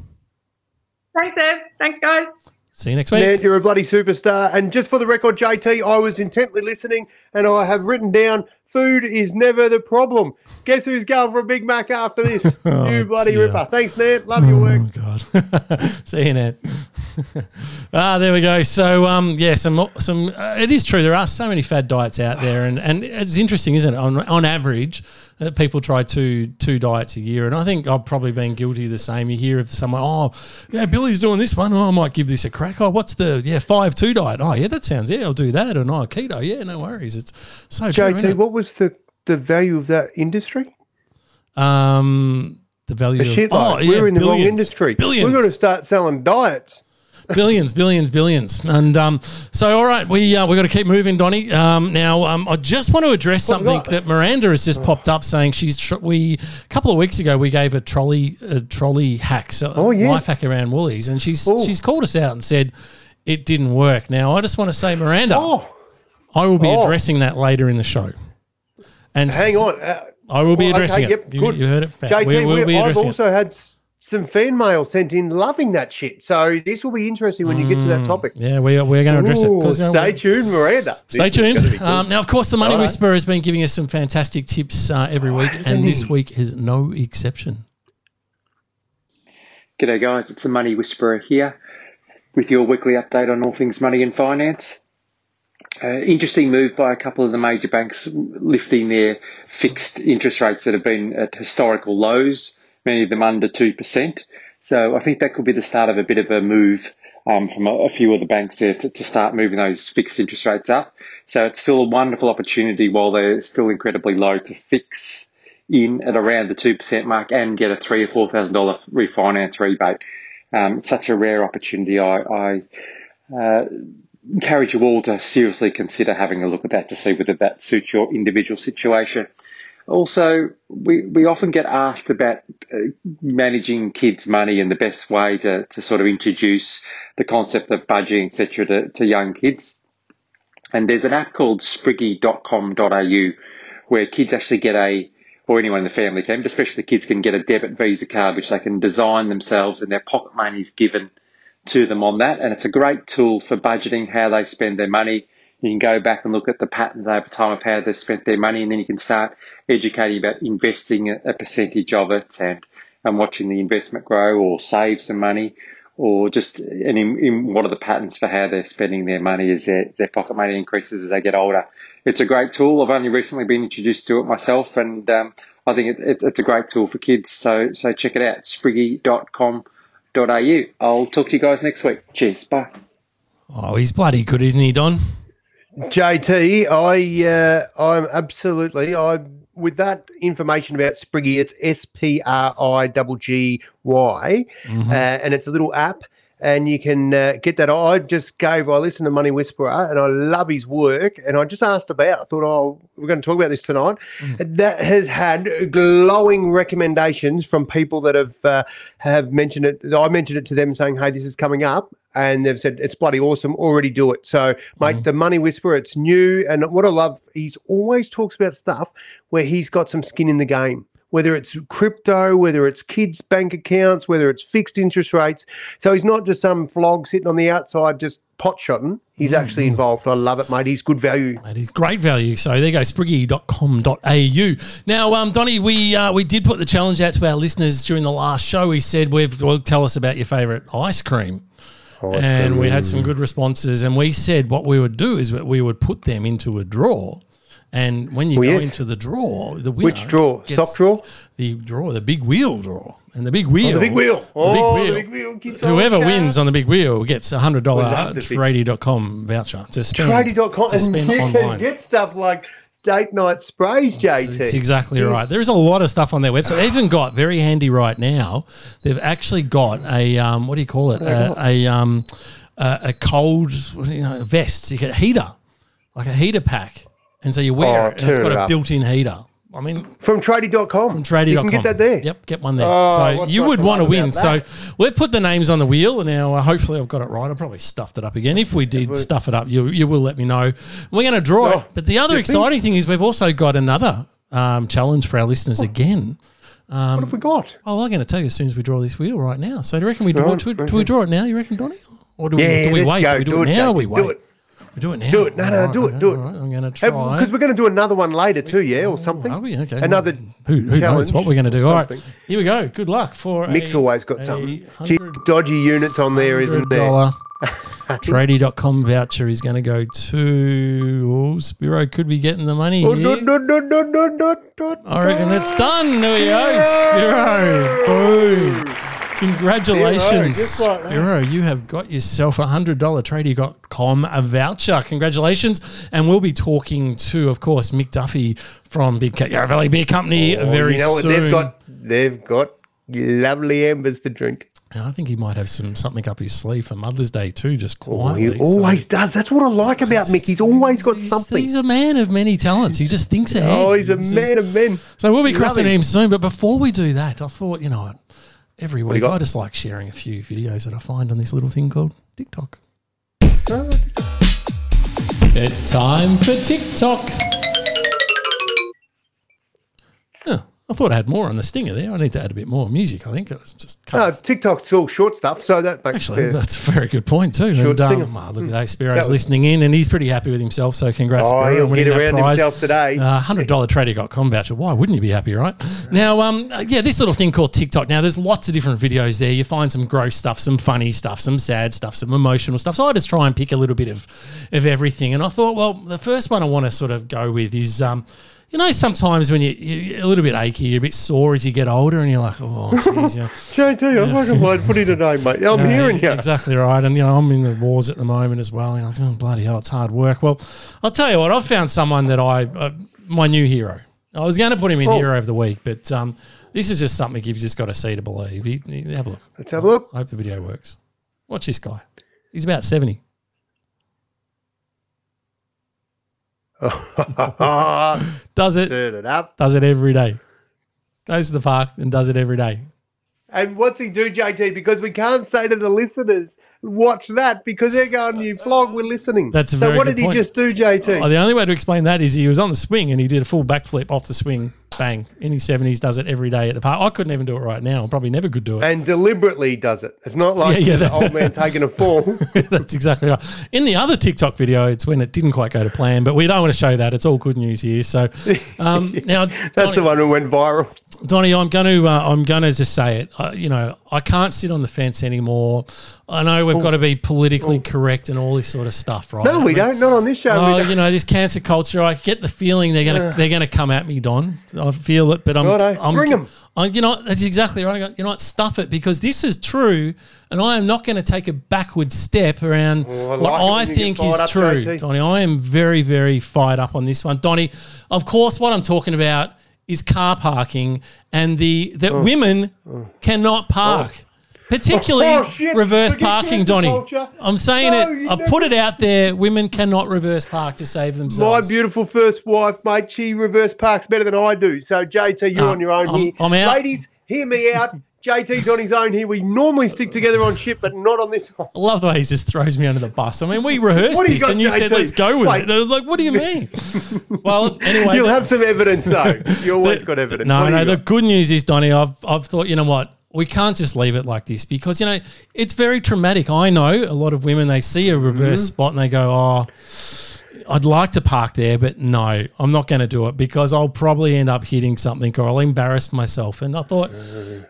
D: Thanks, Ev. Thanks, guys.
A: See you next week.
B: Ned, you're a bloody superstar. And just for the record, JT, I was intently listening and I have written down food is never the problem. Guess who's going for a Big Mac after this? oh, you bloody dear. ripper. Thanks, Ned. Love your work.
A: Oh, God. See you, Ned. ah, there we go. So, um, yeah, some, some. Uh, it is true. There are so many fad diets out there, and, and it's interesting, isn't it? On, on average, uh, people try two two diets a year, and I think I've probably been guilty of the same. You hear of someone, oh, yeah, Billy's doing this one. Oh, I might give this a crack. Oh, what's the yeah five two diet? Oh, yeah, that sounds yeah, I'll do that. And oh, keto, yeah, no worries. It's so
B: JT,
A: true,
B: what was the the value of that industry?
A: Um, the value.
B: Of, shitload. Oh, yeah, We're in the wrong industry.
A: Billions.
B: We've got to start selling diets
A: billions, billions, billions. And um, so, all right, we uh, we got to keep moving, Donny. Um, now, um, I just want to address something that Miranda has just popped up, saying she's tr- we a couple of weeks ago we gave a trolley a trolley hack, so oh, yes. life hack around Woolies, and she's Ooh. she's called us out and said it didn't work. Now, I just want to say, Miranda, oh. I will be oh. addressing that later in the show. And
B: hang on. Uh,
A: I will be addressing okay, yep, it. You, you, heard it.
B: JT, we, will be I've also it. had some fan mail sent in loving that shit. So this will be interesting when you get to that mm, topic.
A: Yeah, we are, we're going to address
B: Ooh,
A: it.
B: Stay tuned, Miranda.
A: Stay tuned. Cool. Um, now, of course, the Money right. Whisperer has been giving us some fantastic tips uh, every week, oh, and this week is no exception.
E: G'day, guys. It's the Money Whisperer here with your weekly update on all things money and finance. Uh, interesting move by a couple of the major banks lifting their fixed interest rates that have been at historical lows many of them under 2%. So I think that could be the start of a bit of a move um, from a, a, few of the banks there to, to, start moving those fixed interest rates up. So it's still a wonderful opportunity while they're still incredibly low to fix in at around the 2% mark and get a three or $4,000 refinance rebate. Um, such a rare opportunity. I, I uh, encourage you all to seriously consider having a look at that to see whether that suits your individual situation. Also, we, we often get asked about uh, managing kids' money and the best way to, to sort of introduce the concept of budgeting, etc., to, to young kids. And there's an app called spriggy.com.au where kids actually get a or anyone in the family can, but especially kids can get a debit Visa card, which they can design themselves and their pocket money is given to them on that. And it's a great tool for budgeting how they spend their money. You can go back and look at the patterns over time of how they've spent their money, and then you can start educating about investing a, percentage of it and, and watching the investment grow or save some money or just and in, in what are the patterns for how they're spending their money as their, their pocket money increases as they get older. It's a great tool. I've only recently been introduced to it myself, and um, I think it, it, it's a great tool for kids. So so check it out, spriggy.com.au. I'll talk to you guys next week. Cheers. Bye.
A: Oh, he's bloody good, isn't he, Don?
B: JT, I uh, I'm absolutely I with that information about Spriggy. It's S P R I G G Y,
A: Mm-hmm.
B: uh, and it's a little app, and you can uh, get that. I just gave I listened to Money Whisperer, and I love his work, and I just asked about. I thought, oh, we're going to talk about this tonight.
A: Mm.
B: That has had glowing recommendations from people that have uh, have mentioned it. I mentioned it to them, saying, "Hey, this is coming up." and they've said it's bloody awesome. Already do it. So, mate, the Money Whisperer, it's new, and what I love, he's always talks about stuff where he's got some skin in the game. Whether it's crypto, whether it's kids' bank accounts, whether it's fixed interest rates. So he's not just some flog sitting on the outside just pot shotting. He's actually involved. I love it, mate. He's good value.
A: That is great value. So there you go, spriggy.com.au. Now, um, Donny, we uh, we did put the challenge out to our listeners during the last show. We said, we've, well, tell us about your favourite ice cream. and we had some good responses. And we said what we would do is we would put them into a draw. And when you
B: Oh,
A: go
B: yes.
A: into the draw, the winner
B: Which draw? Sock draw?
A: The draw, the big wheel draw. And the big wheel.
B: The big wheel.
A: the
B: Oh,
A: big
B: the big wheel keeps on
A: Whoever
B: going.
A: wins on the big wheel gets a hundred dollar
B: the big-
A: tradie.com voucher to spend
B: Tradie.com
A: to
B: and
A: spend
B: you can
A: online.
B: get stuff like date night sprays, JT.
A: That's exactly
B: Yes.
A: right. There's a lot of stuff on their website. They've even got very handy right now. They've actually got a um, what do you call it? A, a um, a, a cold you know vest. You get a heater, like a heater pack, and so you wear
B: Oh,
A: it. And it's got
B: it
A: a built-in heater. I mean,
B: From tradie.com.
A: from tradie.com.
B: You can get that there.
A: Yep, get one there.
B: Oh,
A: so you would want to win.
B: about
A: So
B: that?
A: we've put the names on the wheel, and now uh, hopefully I've got it right. I probably stuffed it up again. If we did stuff it up, you you will let me know. We're going to draw
B: Oh,
A: it. But the other exciting thing is we've also got another um, challenge for our listeners again.
B: what have we got?
A: Oh, I'm going to tell you as soon as we draw this wheel right now. So do you reckon we draw?
B: Right,
A: Do, we- do we draw it now? You reckon, Donny? Or do we,
B: Yeah,
A: do we
B: let's
A: wait?
B: go.
A: Do we do,
B: Do
A: it
B: it,
A: now?
B: JT,
A: we
B: do
A: wait. We do it now.
B: Do it. No, no,
A: Alright,
B: do it, do it.
A: alright, I'm going to try.
B: Because we're going to do another one later too, yeah, or something.
A: Are we? Okay.
B: Another
A: Who, who knows what we're going to do? All right. Here we go. Good luck for
B: Mick's
A: a-
B: always got something. Gee, dodgy units on there, isn't there?
A: $100 Tradie.com voucher is going to go to. Oh, Spiro could be getting the money
B: Oh,
A: here.
B: no, no, no, no, no, no, no,
A: I reckon it's done. There we go. Spiro. Boom. Congratulations,
B: just.
A: Spiro. You have got yourself a $100 Tradie.com voucher. Congratulations. And we'll be talking to, of course, Mick Duffy from Big Cat Yarra Valley Beer Company
B: Oh,
A: very
B: you know what?
A: soon.
B: They've got, they've got lovely embers to drink.
A: I think he might have some something up his sleeve for Mother's Day too, just
B: Oh,
A: quietly.
B: he
A: So-
B: always does. That's what I like about Mick. He's always got
A: He's-
B: something.
A: He's a man of many talents. He just thinks ahead.
B: Oh, he's a
A: just-
B: man of men.
A: So we'll be crossing
B: him.
A: him soon. But before we do that, I thought, you know, what, every week? I just like sharing a few videos that I find on this little thing called TikTok. It's time for TikTok. I thought I had more on the stinger there. I need to add a bit more music. I think it was just kind
B: No,
A: of
B: TikTok's all short stuff, so that
A: Actually, that's a very good point too.
B: Short
A: and,
B: stinger.
A: um, oh, look at that. Spiro's
B: was-
A: listening in, and he's pretty happy with himself. So congrats,
B: Oh,
A: Spiro, on winning
B: get
A: that
B: around
A: prize.
B: himself today.
A: Uh, Hundred dollar tradie.com voucher. Why wouldn't you be happy, right? Now, um, uh, yeah, this little thing called TikTok. Now, there's lots of different videos there. You find some gross stuff, some funny stuff, some sad stuff, some emotional stuff. So I just try and pick a little bit of of everything. And I thought, well, the first one I want to sort of go with is. Um, you know, sometimes when you, you're a little bit achy, you're a bit sore as you get older, and you're like, oh, geez, you know,
B: JT, I'm fucking mind putting today, mate. I'm
A: uh,
B: hearing you.
A: Exactly right. And, you know, I'm in the wars at the moment as well. You know, oh, bloody hell, it's hard work. Well, I'll tell you what, I've found someone that I, uh, my new hero. I was going to put him in
B: Oh.
A: hero of the week, but um, this is just something you've just got to see to believe. He, he- have a look.
B: Let's have a look.
A: I hope the video works. Watch this guy. He's about 70. Does it,
B: Turn it up.
A: does it every day. Goes to the park and does it every day.
B: And what's he do, JT? Because we can't say to the listeners, watch that because they're going, you flog, we're listening.
A: That's
B: so what did
A: point.
B: he just do, JT?
A: Oh, the only way to explain that is he was on the swing and he did a full backflip off the swing. Bang. In his seventies, does it every day at the park. I couldn't even do it right now. I probably never could do it.
B: And deliberately does it. It's not like
A: Yeah, yeah,
B: the
A: that-
B: old man taking a fall.
A: That's exactly right. In the other TikTok video, it's when it didn't quite go to plan, but we don't want to show that. It's all good news here. So um, now,
B: That's
A: Donny,
B: the one who went viral.
A: Donny, I'm going to uh, I'm going to just say it. Uh, you know, I can't sit on the fence anymore. I know we've got to be politically correct and all this sort of stuff, right?
B: No,
A: I
B: we
A: mean,
B: don't. Not on this show.
A: Oh, you know this cancer culture. I get the feeling they're gonna they're gonna come at me, Don. I feel it, but I'm,
B: Righto,
A: I'm
B: bring 'em.
A: I, you know that's exactly right. I go, You know what? Stuff it because this is true, and I am not going to take a backward step around
B: Oh, I
A: what
B: like when
A: I think is true. Donny. I am very very fired up on this one, Donny. Of course, what I'm talking about is car parking and the that
B: Oh.
A: women cannot park. Particularly
B: Oh,
A: reverse
B: Forget
A: parking, Donny.
B: culture.
A: I'm saying
B: No,
A: it. I
B: never-
A: put it out there. Women cannot reverse park to save themselves.
B: My beautiful first wife, mate, she reverse parks better than I do. So, JT, you're
A: Uh,
B: on your own
A: I'm-
B: here.
A: I'm out.
B: Ladies, hear me out. JT's on his own here. We normally stick together on shit, but not on this one.
A: I love the way he just throws me under the bus. I mean, we rehearsed
B: What do you
A: this,
B: got,
A: and you said,
B: JT?
A: "Let's go with
B: Wait.
A: it." And I was like, "What do you mean?" well, anyway,
B: You'll
A: the-
B: have some evidence, though. You always got evidence.
A: No,
B: do
A: no.
B: you
A: The
B: got?
A: good news is, Donny, I've I've thought, you know what? We can't just leave it like this because you know it's very traumatic. I know a lot of women they see a reverse
B: Mm-hmm.
A: spot and they go, "Oh, I'd like to park there, but no, I'm not going to do it because I'll probably end up hitting something or I'll embarrass myself." And I thought,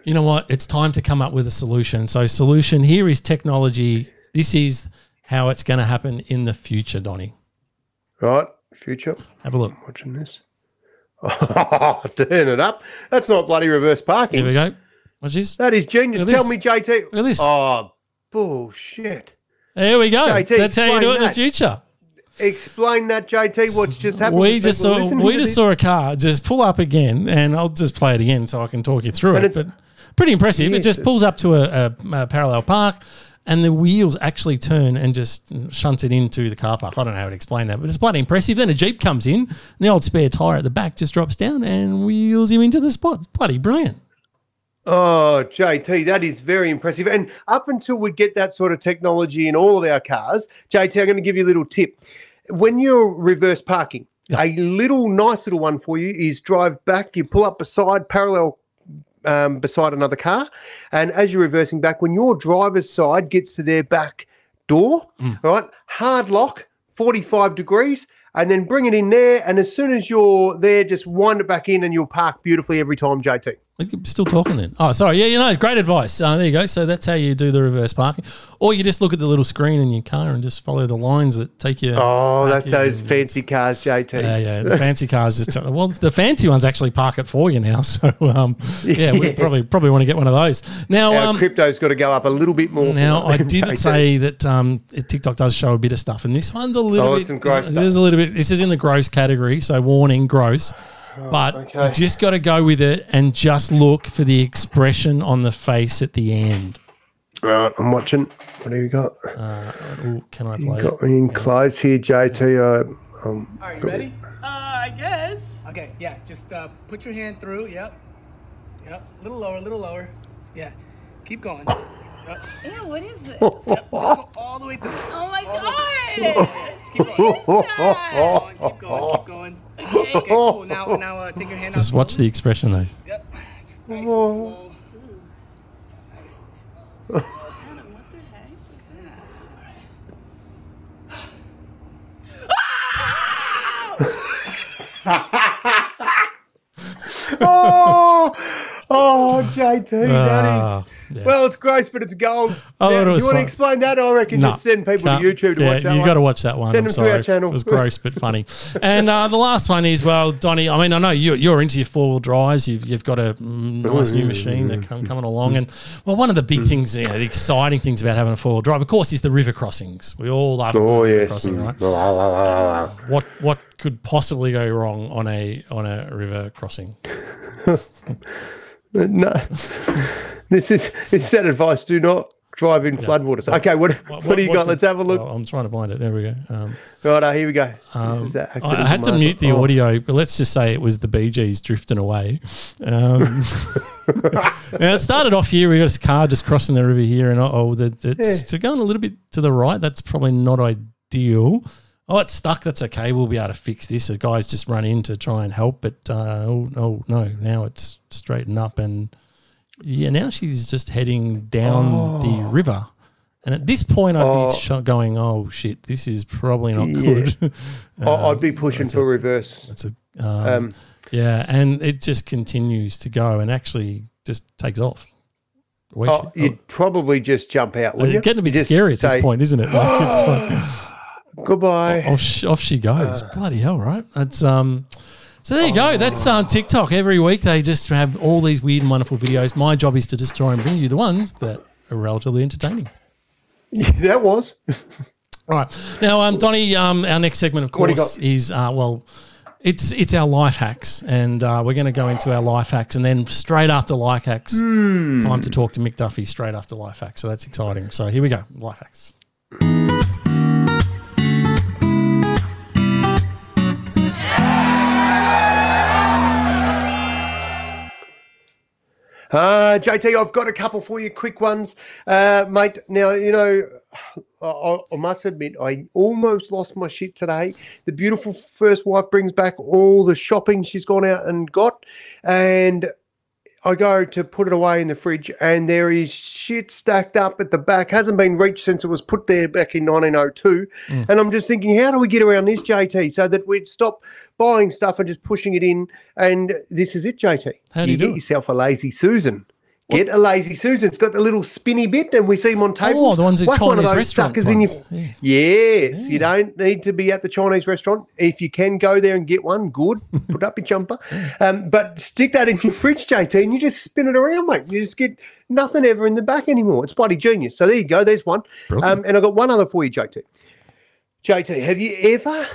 A: you know what? It's time to come up with a solution. So, solution here is technology. This is how it's going to happen in the future, Donny.
B: Right, future.
A: Have a look.
B: Watching this. Oh, turn it up. That's not bloody reverse parking.
A: Here we go. What's this?
B: That is genius. Tell
A: this.
B: me, JT.
A: Look at this.
B: Oh, bullshit.
A: There we go.
B: JT,
A: That's how you do it in the future.
B: Explain that, JT. What's just happened?
A: we just saw we just
B: this?
A: saw a car just pull up again, and I'll just play it again so I can talk you through
B: And
A: it. But pretty impressive.
B: Yes,
A: it just pulls up to a, a, a parallel park, and the wheels actually turn and just shunt it into the car park. I don't know how to explain that, but it's bloody impressive. Then a jeep comes in, and the old spare tire at the back just drops down and wheels him into the spot. Bloody brilliant.
B: Oh, JT, that is very impressive. And up until we get that sort of technology in all of our cars, JT, I'm going to give you a little tip. When you're reverse parking,
A: Yeah.
B: a little nice little one for you is drive back, you pull up beside parallel um, beside another car, and as you're reversing back, when your driver's side gets to their back door, right, hard lock, 45 degrees, and then bring it in there. And as soon as you're there, just wind it back in, and you'll park beautifully every time, JT.
A: Still talking then. Oh, sorry. Yeah, you know, great advice. Uh, there you go. So that's how you do the reverse parking. Or you just look at the little screen in your car and just follow the lines that take you.
B: Oh, that's those fancy cars, JT.
A: Yeah, yeah. The fancy cars just well, the fancy ones actually park it for you now. So um, yeah, we probably probably want to get one of those. Now,
B: Our
A: um,
B: crypto's got to go up a little bit more.
A: now I did
B: JT.
A: say that um, TikTok does show a bit of stuff, and this one's a little
B: Oh,
A: bit.
B: some gross
A: There's a little bit. This is in the gross category, so warning, gross. But
B: Oh, okay.
A: you just got to go with it and just look for the expression on the face at the end.
B: Right, I'm watching. What do you got?
A: Ooh, can I
B: You
A: play it?
B: got me in close here, JT. I, um,
F: Are you ready? Uh, I guess. Okay, yeah, just uh, put your hand through. Yep. Yep. A little lower, a little lower. Yeah. Keep going. Yep.
G: Ew, what is this?
F: Yep. Go all the way through.
G: Oh my
F: All the way through.
G: god!
F: Keep going. Keep going, keep going, keep going. Okay, cool. Now, now uh, take your hand
A: Just
F: out.
A: watch the expression though.
F: Yep. Nice and slow. Nice and slow.
G: Adam, what the heck was that?
B: oh, oh, JT, that
A: Ah,
B: is.
A: yeah.
B: Well, it's gross, but it's gold.
A: I thought it was
B: you want to
A: fun.
B: explain that? I reckon
A: No,
B: just send people
A: can't-
B: to YouTube to
A: yeah,
B: watch that.
A: You
B: one.
A: got to watch that one.
B: Send
A: I'm
B: them through our
A: sorry.
B: channel.
A: It was gross but funny. and uh, the last one is well, Donny. I mean, I know you're, you're into your four wheel drives. You've, you've got a mm, nice new machine that come, coming along. And well, one of the
B: Mm.
A: big things, you know, the exciting things about having a four wheel drive, of course, is the river crossings. We all love
B: Oh
A: river
B: yes.
A: crossing, right?
B: Mm.
A: What what could possibly go wrong on a on a river crossing?
B: No, this is it's that advice. Do not drive in floodwaters. Okay, what what, do you got?
A: could-
B: Let's have a look.
A: well, I'm trying to find it. There we go. Um,
B: Right, uh, here we go. That
A: I, had to mute the
B: Oh.
A: audio, but let's just say it was the Bee Gees drifting away. Um, now it started off here. We got this car just crossing the river here, and oh, the, it's
B: Yeah.
A: so going a little bit to the right. That's probably not ideal. Oh, it's stuck. That's okay. We'll be able to fix this. A guy's just run in to try and help, but uh, oh, oh no, now it's straightened up and yeah, now she's just heading down the river. And at this point, I'd
B: Oh.
A: be sh- going, "Oh shit, this is probably not
B: Yeah.
A: good."
B: I'd be pushing for
A: a-
B: reverse.
A: That's a um,
B: Um,
A: yeah, and it just continues to go and actually just takes off.
B: Oh, you'd probably just jump out,
A: oh,
B: you?
A: it's getting a bit scary at
B: say,
A: this point, isn't it? Like it's like
B: Goodbye.
A: off, she, off she goes.
B: Uh.
A: Bloody hell, right? That's um. So there you go. That's um, TikTok. Every week they just have all these weird and wonderful videos. My job is to just try and bring you the ones that are relatively entertaining.
B: that was.
A: All right. Now, um, Donny, um, our next segment, of
B: What do you
A: course, is uh, well, it's it's our life hacks, and uh, we're going to go into our life hacks, and then straight after life hacks,
B: Hmm.
A: time to talk to Mick Duffy. Straight after life hacks, so that's exciting. So here we go, life hacks.
B: Uh, JT, I've got a couple for you, quick ones, uh, mate. Now, you know, I, I- I must admit, I almost lost my shit today. The beautiful first wife brings back all the shopping she's gone out and got, and I go to put it away in the fridge, and there is shit stacked up at the back. Hasn't been reached since it was put there back in 1902. And I'm just thinking, how do we get around this, JT, so that we'd stop buying stuff and just pushing it in? And this is it, JT.
A: How do you
B: get
A: do it?
B: yourself a lazy Susan. Get a lazy Susan. It's got the little spinny bit, and we see them on tables.
A: Oh, the ones
B: Whack one of
A: Chinese
B: those
A: restaurants
B: suckers in your.
A: Yeah.
B: Yes, you don't need to be at the Chinese restaurant. If you can go there and get one, good. Put up your jumper. Um, but stick that in your fridge, JT, and you just spin it around, mate. You just get nothing ever in the back anymore. It's bloody genius. So there you go. There's one. Um, and I've got one other for you, JT. JT, have you ever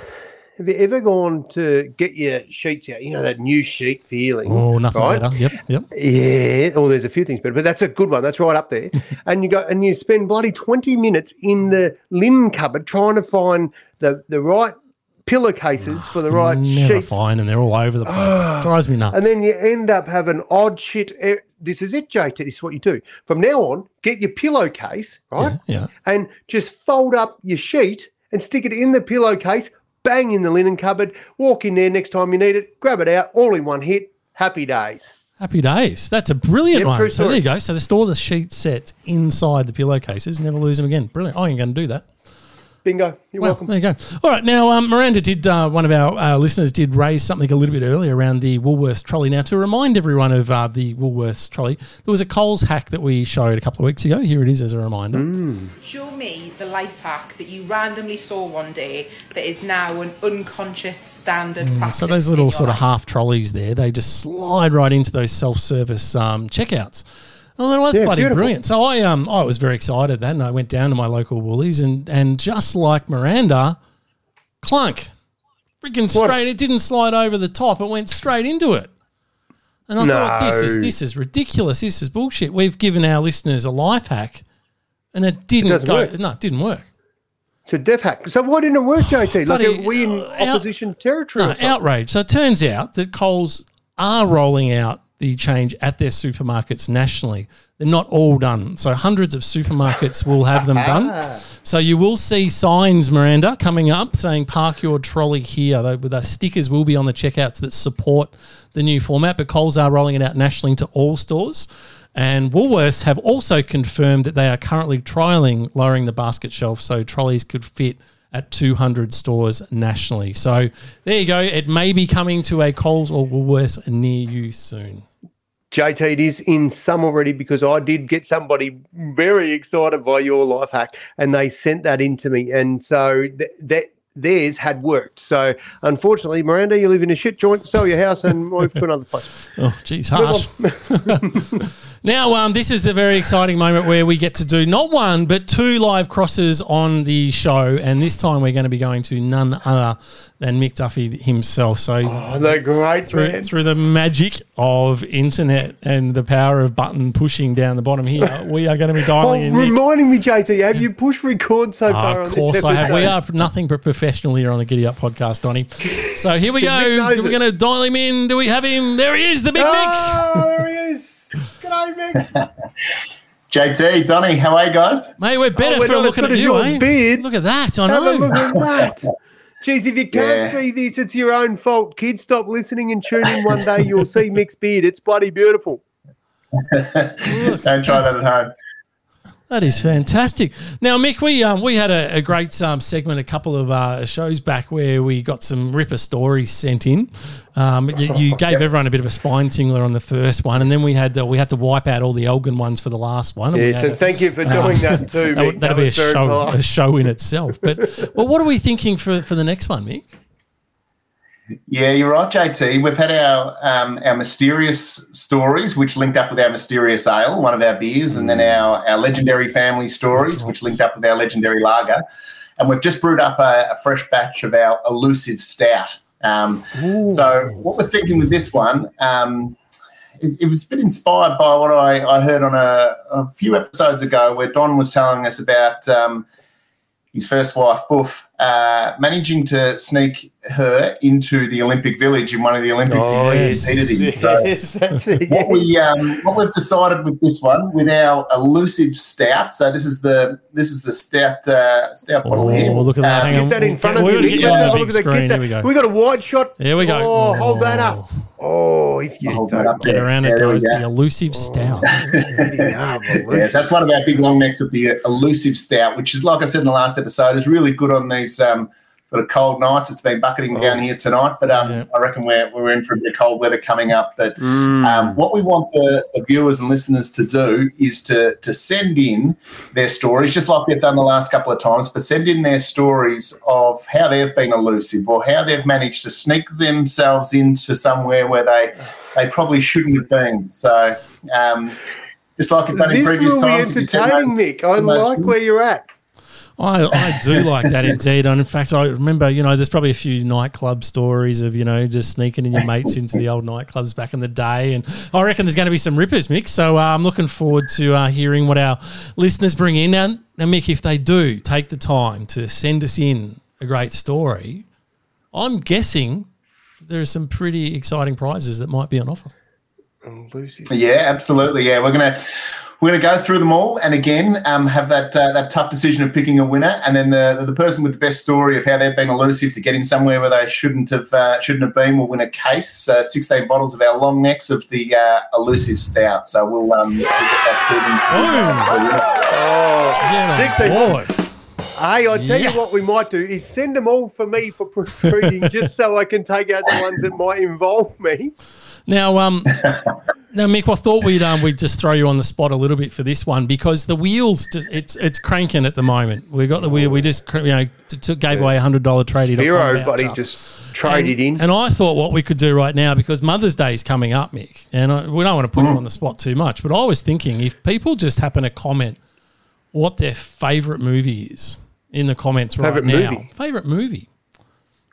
B: have you ever gone to get your sheets out? You know that new sheet feeling.
A: Oh, nothing
B: right?
A: better. Yep, yep.
B: Yeah, oh, there's a few things better, but that's a good one. That's right up there. and you go and you spend bloody 20 minutes in the linen cupboard trying to find the, the right pillowcases for the mm, right
A: Never
B: sheets.
A: fine, and they're all over the place. Ah. Drives me nuts.
B: And then you end up having odd shit. This is it, JT. This is what you do. From now on, get your pillowcase, right?
A: yeah, yeah.
B: And just fold up your sheet and stick it in the pillowcase, bang in the linen cupboard, walk in there next time you need it, grab it out, all in one hit. Happy days.
A: Happy days. That's a brilliant
B: Yep,
A: one. So there you go. So they store the sheet sets inside the pillowcases, never lose them again. Brilliant. I ain't going to do that.
B: Bingo. You're
A: Well,
B: welcome.
A: there you go. All right, now um, Miranda did uh, one of our uh, listeners did raise something a little bit earlier around the Woolworths trolley. Now, to remind everyone of uh, the Woolworths trolley, there was a Coles hack that we showed a couple of weeks ago. Here it is as a reminder.
B: Mm.
H: Show me the life hack that you randomly saw one day that is now an unconscious standard practice.
A: Mm, So those little
H: your
A: sort of half trolleys there, they just slide right into those self-service um, checkouts. Well, that's
B: Yeah,
A: bloody
B: beautiful.
A: brilliant. So I um I was very excited then. I went down to my local Woolies and and just like Miranda, clunk, freaking
B: What?
A: straight. It didn't slide over the top. It went straight into it. And I thought this is this is ridiculous. This is bullshit. We've given our listeners a life hack, and it didn't
B: doesn't
A: go.
B: work.
A: No, it didn't work.
B: It's a death hack. So why didn't it work, JT? Like, are we in
A: uh, out-
B: opposition territory?
A: No, outrage. So it turns out that Coles are rolling out the change at their supermarkets nationally. They're not all done. So hundreds of supermarkets will have them ah. done. So you will see signs, Miranda, coming up saying park your trolley here. The, the stickers will be on the checkouts that support the new format, but Coles are rolling it out nationally to all stores. And Woolworths have also confirmed that they are currently trialling lowering the basket shelf so trolleys could fit at 200 stores nationally. So there you go. It may be coming to a Coles or Woolworths near you soon.
B: JT, it is in some already because I did get somebody very excited by your life hack and they sent that in to me. And so th- that theirs had worked. So unfortunately, Miranda, you live in a shit joint, sell your house and move to another place.
A: Oh, geez, harsh. now, um, this is the very exciting moment where we get to do not one, but two live crosses on the show. And this time we're going to be going to none other than Mick Duffy himself. So
B: Oh, the great
A: through,
B: man.
A: through the magic of internet and the power of button pushing down the bottom here, we are going to be
B: Oh,
A: dialing in Mick.
B: reminding me, JT, have you pushed record so
A: Ah,
B: far
A: of course
B: this
A: I have. We are nothing but professional here on the Giddy Up podcast, Donny. So here we go. We're going to dial him in. Do we have him? There he is, the big Mick.
B: Oh, there he is. G'day, Mick.
I: JT, Donny, how are you guys?
A: Mate, we're better
B: Oh, we're
A: for
B: not as
A: looking at you,
B: your
A: eh?
B: beard.
A: Look at that. I
B: Have a
A: know.
B: look at that. Geez, if you can't
I: Yeah.
B: see this, it's your own fault. Kids, stop listening and tune in one day. You'll see Mick's beard. It's bloody beautiful.
I: Don't try that at home.
A: That is fantastic. Now, Mick, we um, we had a, a great um, segment a couple of uh, shows back where we got some ripper stories sent in. Um, you, you gave everyone a bit of a spine tingler on the first one, and then we had the, we had to wipe out all the Elgin ones for the last one.
B: Yes, and thank you for doing that too,
A: that
B: Mick. That
A: That'd be a show, a show in itself. But well, what are we thinking for, for the next one, Mick?
I: Yeah, you're right, JT. We've had our um, our mysterious stories, which linked up with our mysterious ale, one of our beers, and then our, our legendary family stories, which linked up with our legendary lager. And we've just brewed up a, a fresh batch of our elusive stout. Um, so, what we're thinking with this one, um, it, it was a bit inspired by what I, I heard on a, a few episodes ago, where Don was telling us about um, his first wife, Buff, uh, managing to sneak her into the Olympic Village in one of the Olympics
B: Oh,
I: he
B: yes,
I: competed in. So
B: yes, it.
I: what we um, what we've decided with this one, with our elusive stout. So this is the this is the stout uh, stout bottle here.
A: Oh, look at that.
I: Um,
A: Hang on.
B: Get that in
A: We'll
B: front
A: get-
B: of you.
A: gonna get
B: Let's
A: on the
B: look
A: big
B: at that.
A: screen.
B: Get
A: Here we go.
B: We got a wide shot.
A: Here we go.
B: Oh, hold that up.
A: Oh,
B: Oh, if you
I: Hold
B: don't.
I: up
A: Get
I: there.
A: around it,
I: There we
A: guys.
I: go.
A: The elusive stout.
B: Yeah,
I: Yes, that's one of our big long necks of the elusive stout, which is like I said in the last episode, is really good on these um, sort of cold nights. It's been bucketing down here tonight, but um,
A: Yeah.
I: I reckon we're, we're in for a bit of cold weather coming up. But
B: Mm.
I: um, what we want the, the viewers and listeners to do is to to send in their stories, just like we've done the last couple of times, but send in their stories of how they've been elusive or how they've managed to sneak themselves into somewhere where they they probably shouldn't have been. So. Um, just like we've done in previous
B: will be
I: times. send
B: entertaining, Mick. I like where you're at.
A: I, I do like that indeed. And in fact, I remember, you know, there's probably a few nightclub stories of, you know, just sneaking in your mates into the old nightclubs back in the day. And I reckon there's going to be some rippers, Mick. So uh, I'm looking forward to uh, hearing what our listeners bring in. Now, now, Mick, if they do take the time to send us in a great story, I'm guessing there are some pretty exciting prizes that might be on offer.
I: Yeah, absolutely. Yeah, we're gonna we're gonna go through them all, and again, um, have that uh, that tough decision of picking a winner, and then the the person with the best story of how they've been elusive to get in somewhere where they shouldn't have uh, shouldn't have been will win a case. Uh, Sixteen bottles of our long necks of the uh, elusive stout. So we'll um, we'll get that to them.
B: Oh,
A: Yeah,
B: 16.
A: boy.
B: Hey, I tell
A: Yeah.
B: you what we might do is send them all for me for proofreading, just so I can take out the ones that might involve me.
A: Now, um, now, Mick, I thought we'd um, we'd just throw you on the spot a little bit for this one because the wheels just, it's it's cranking at the moment. We got the wheel. We just you know t- took gave away a hundred dollar tradie.
B: Zero, buddy, just trade it in.
A: And I thought what we could do right now because Mother's Day is coming up, Mick, and I, we don't want to put you on the spot too much. But I was thinking if people just happen to comment what their favourite movie is in the comments right
B: Favourite
A: now,
B: movie?
A: favourite movie,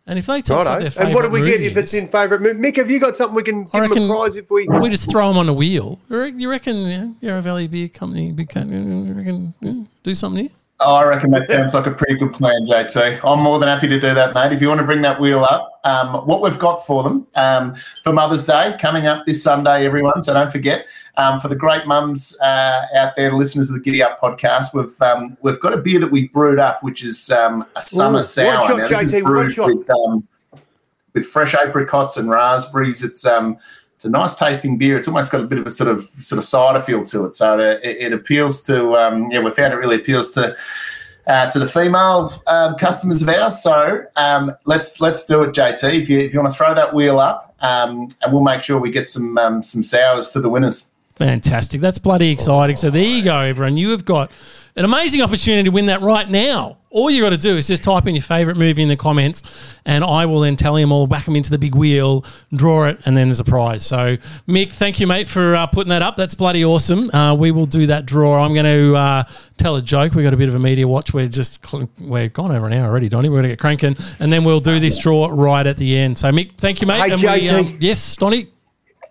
A: and if they tell us what
B: Righto.
A: their favourite
B: And what do we get if it's in favourite movie? Mick, have you got something we can
A: I
B: give them a prize if we?
A: we just throw them on a wheel. You reckon- You reckon yeah, Yarra Valley Beer Company big co- reckon yeah, do something here?
I: Oh, I reckon that sounds like a pretty good plan, JT. I'm more than happy to do that, mate. If you want to bring that wheel up, um, what we've got for them um, for Mother's Day coming up this Sunday, everyone. So don't forget. Um, for the great mums uh, out there, listeners of the Giddy Up podcast, we've um, we've got a beer that we brewed up, which is um, a summer
B: Ooh,
I: sour.
B: one shot,
I: Now, this is
B: JT, one
I: brewed with um, with fresh apricots and raspberries. It's um it's a nice tasting beer. It's almost got a bit of a sort of sort of cider feel to it. So it, it appeals to um, yeah, we found it really appeals to uh, to the female um, customers of ours. So um, let's let's do it, JT. If you if you want to throw that wheel up, um, and we'll make sure we get some um, some sours to the winners.
A: Fantastic. That's bloody exciting. So there you go, everyone. You have got an amazing opportunity to win that right now. All you got to do is just type in your favourite movie in the comments, and I will then tally them all, back them into the big wheel, draw it, and then there's a prize. So, Mick, thank you, mate, for uh, putting that up. That's bloody awesome. Uh, we will do that draw. I'm going to uh, tell a joke. We've got a bit of a media watch. We're just cl- we're gone over an hour already, Donny. We're going to get cranking, and then we'll do this draw right at the end. So, Mick, thank you, mate.
B: Hey,
A: And we,
B: JT.
A: um, yes, Donny.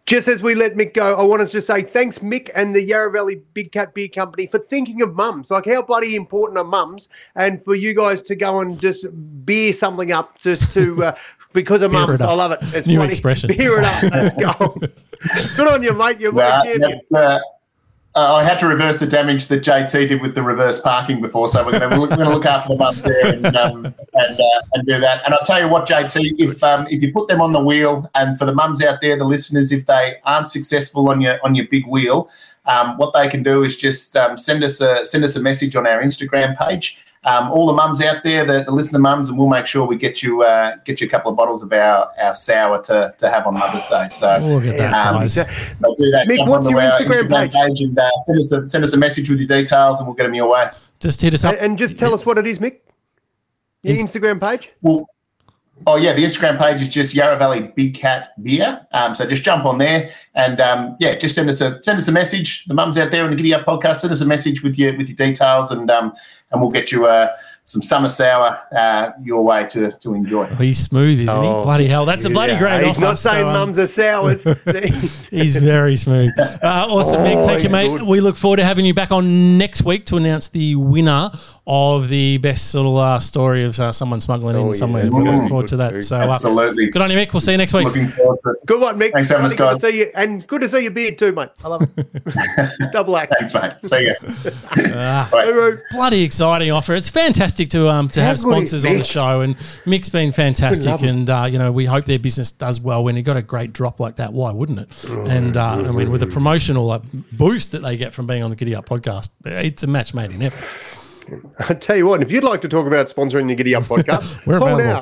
B: Just as we let Mick go, I wanted to say thanks, Mick and the Yarra Valley Big Cat Beer Company, for thinking of mums. Like, how bloody important are mums? And for you guys to go and just beer something up just to. Uh, Because of
A: Beer
B: mums. I love it. It's
A: New
B: bloody-
A: expression.
B: Beer it up. Let's go. Good on you, mate. You're
I: Well,
B: a champion.
I: Uh, I had to reverse the damage that JT did with the reverse parking before, so we're going to, we're going to look after the mums there and um, and, uh, and do that. And I'll tell you what, JT, if um, if you put them on the wheel, and for the mums out there, the listeners, if they aren't successful on your on your big wheel, um, what they can do is just um, send us a send us a message on our Instagram page. Um, all the mums out there, the, the listener mums, and we'll make sure we get you uh, get you a couple of bottles of our, our sour to, to have on Mother's Day. So
A: Look at that,
I: um,
A: guys.
I: they'll do that.
B: Mick,
I: Jump
B: what's your
I: our
B: Instagram page?
I: and uh, send us a send us a message with your details, and we'll get them your way.
A: Just hit us up.
B: And, and just tell us what it is, Mick. Your Instagram page.
I: Well, oh yeah, the Instagram page is just Yarra Valley Big Cat Beer. Um, so just jump on there and um, yeah, just send us a send us a message. The mums out there in the Giddy Up podcast, send us a message with your with your details, and um, and we'll get you uh, some summer sour uh, your way to to enjoy.
A: He's smooth, isn't
B: Oh,
A: he? Bloody hell. That's a bloody
B: Yeah,
A: great
B: He's
A: offer.
B: not saying
A: so, um,
B: mums are sours.
A: He's very smooth. Uh, awesome, Mick.
B: Oh,
A: Thank you, mate.
B: good.
A: We look forward to having you back on next week to announce the winner of the best little uh, story of uh, someone smuggling
B: Oh,
A: in
B: yeah.
A: somewhere. We look
I: Mm.
A: forward to that. So, uh,
I: Absolutely.
A: good on you, Mick. We'll see you next week.
I: Looking forward to it.
B: good one, Mick.
I: Thanks for having us,
B: good to
I: guys.
B: see you, and good to see your beard too, mate. I love it. Double act.
I: Thanks, mate. See you.
A: Ah. Bloody exciting offer. It's fantastic to um to
B: How
A: have sponsors on the show, and Mick's been fantastic, and uh, you know we hope their business does well. When you got a great drop like that, why wouldn't it? and uh, I mean, with a promotional uh, boost that they get from being on the Giddy Up podcast, it's a match made in heaven.
B: I tell you what, if you'd like to talk about sponsoring the Giddy Up podcast,
A: We're
B: call now.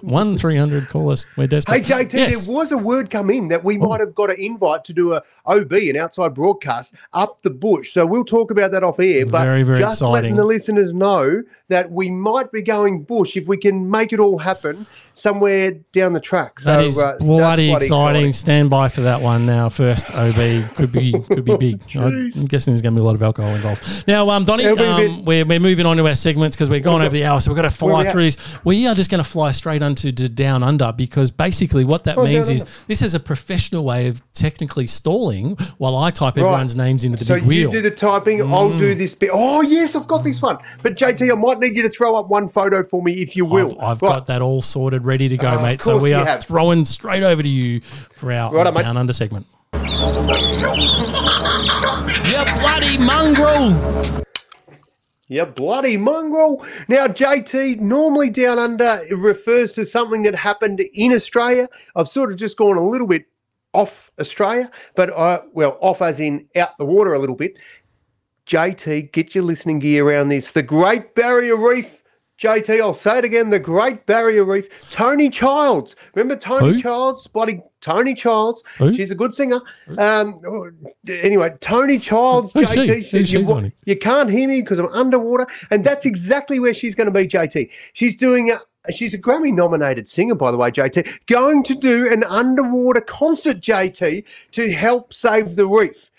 A: One three hundred. Call us. We're desperate.
B: Hey JT,
A: Yes.
B: there was a word come in that we oh. might have got an invite to do a OB, an outside broadcast, up the bush. So we'll talk about that off air. But
A: Very, very
B: just
A: exciting.
B: letting the listeners know that we might be going bush if we can make it all happen somewhere down the track. So
A: That is
B: uh, that's
A: bloody, exciting. Stand by for that one now. First OB could be could be big. I'm guessing there's going to be a lot of alcohol involved. Now, um, Donny,
B: It'll be a
A: um,
B: bit-
A: we're, we're moving on to our segments because we're going over the hour, so we've got to fly through this. We are just going to fly straight onto to down under because basically what that
B: Oh,
A: means is
B: Under.
A: this is a professional way of technically stalling while I type everyone's names into the
B: so
A: big wheel. Mm.
B: you do the typing, I'll do this bit. Oh yes, I've got this one. But JT, I might need you to throw up one photo for me if you will.
A: I've, I've
B: Right.
A: got that all sorted, ready to go,
B: of
A: mate. So we are
B: have.
A: throwing straight over to you for our
B: Righto, mate.
A: down under segment. You bloody mongrel!
B: You bloody mongrel. Now, JT, normally down under it refers to something that happened in Australia. I've sort of just gone a little bit off Australia, but I, well, off as in out the water a little bit. JT, get your listening gear around this. The Great Barrier Reef. JT, I'll say it again. The Great Barrier Reef. Toni Childs. Remember Toni
A: Who?
B: Childs? Bloody Toni Childs.
A: Who?
B: She's a good singer. Um, anyway, Toni Childs,
A: Who's she?
B: JT.
A: Who's she,
B: you,
A: Toni?
B: you can't hear me because I'm underwater. And that's exactly where she's going to be, JT. She's doing a. She's a Grammy nominated singer, by the way, JT. Going to do an underwater concert, JT, to help save the reef.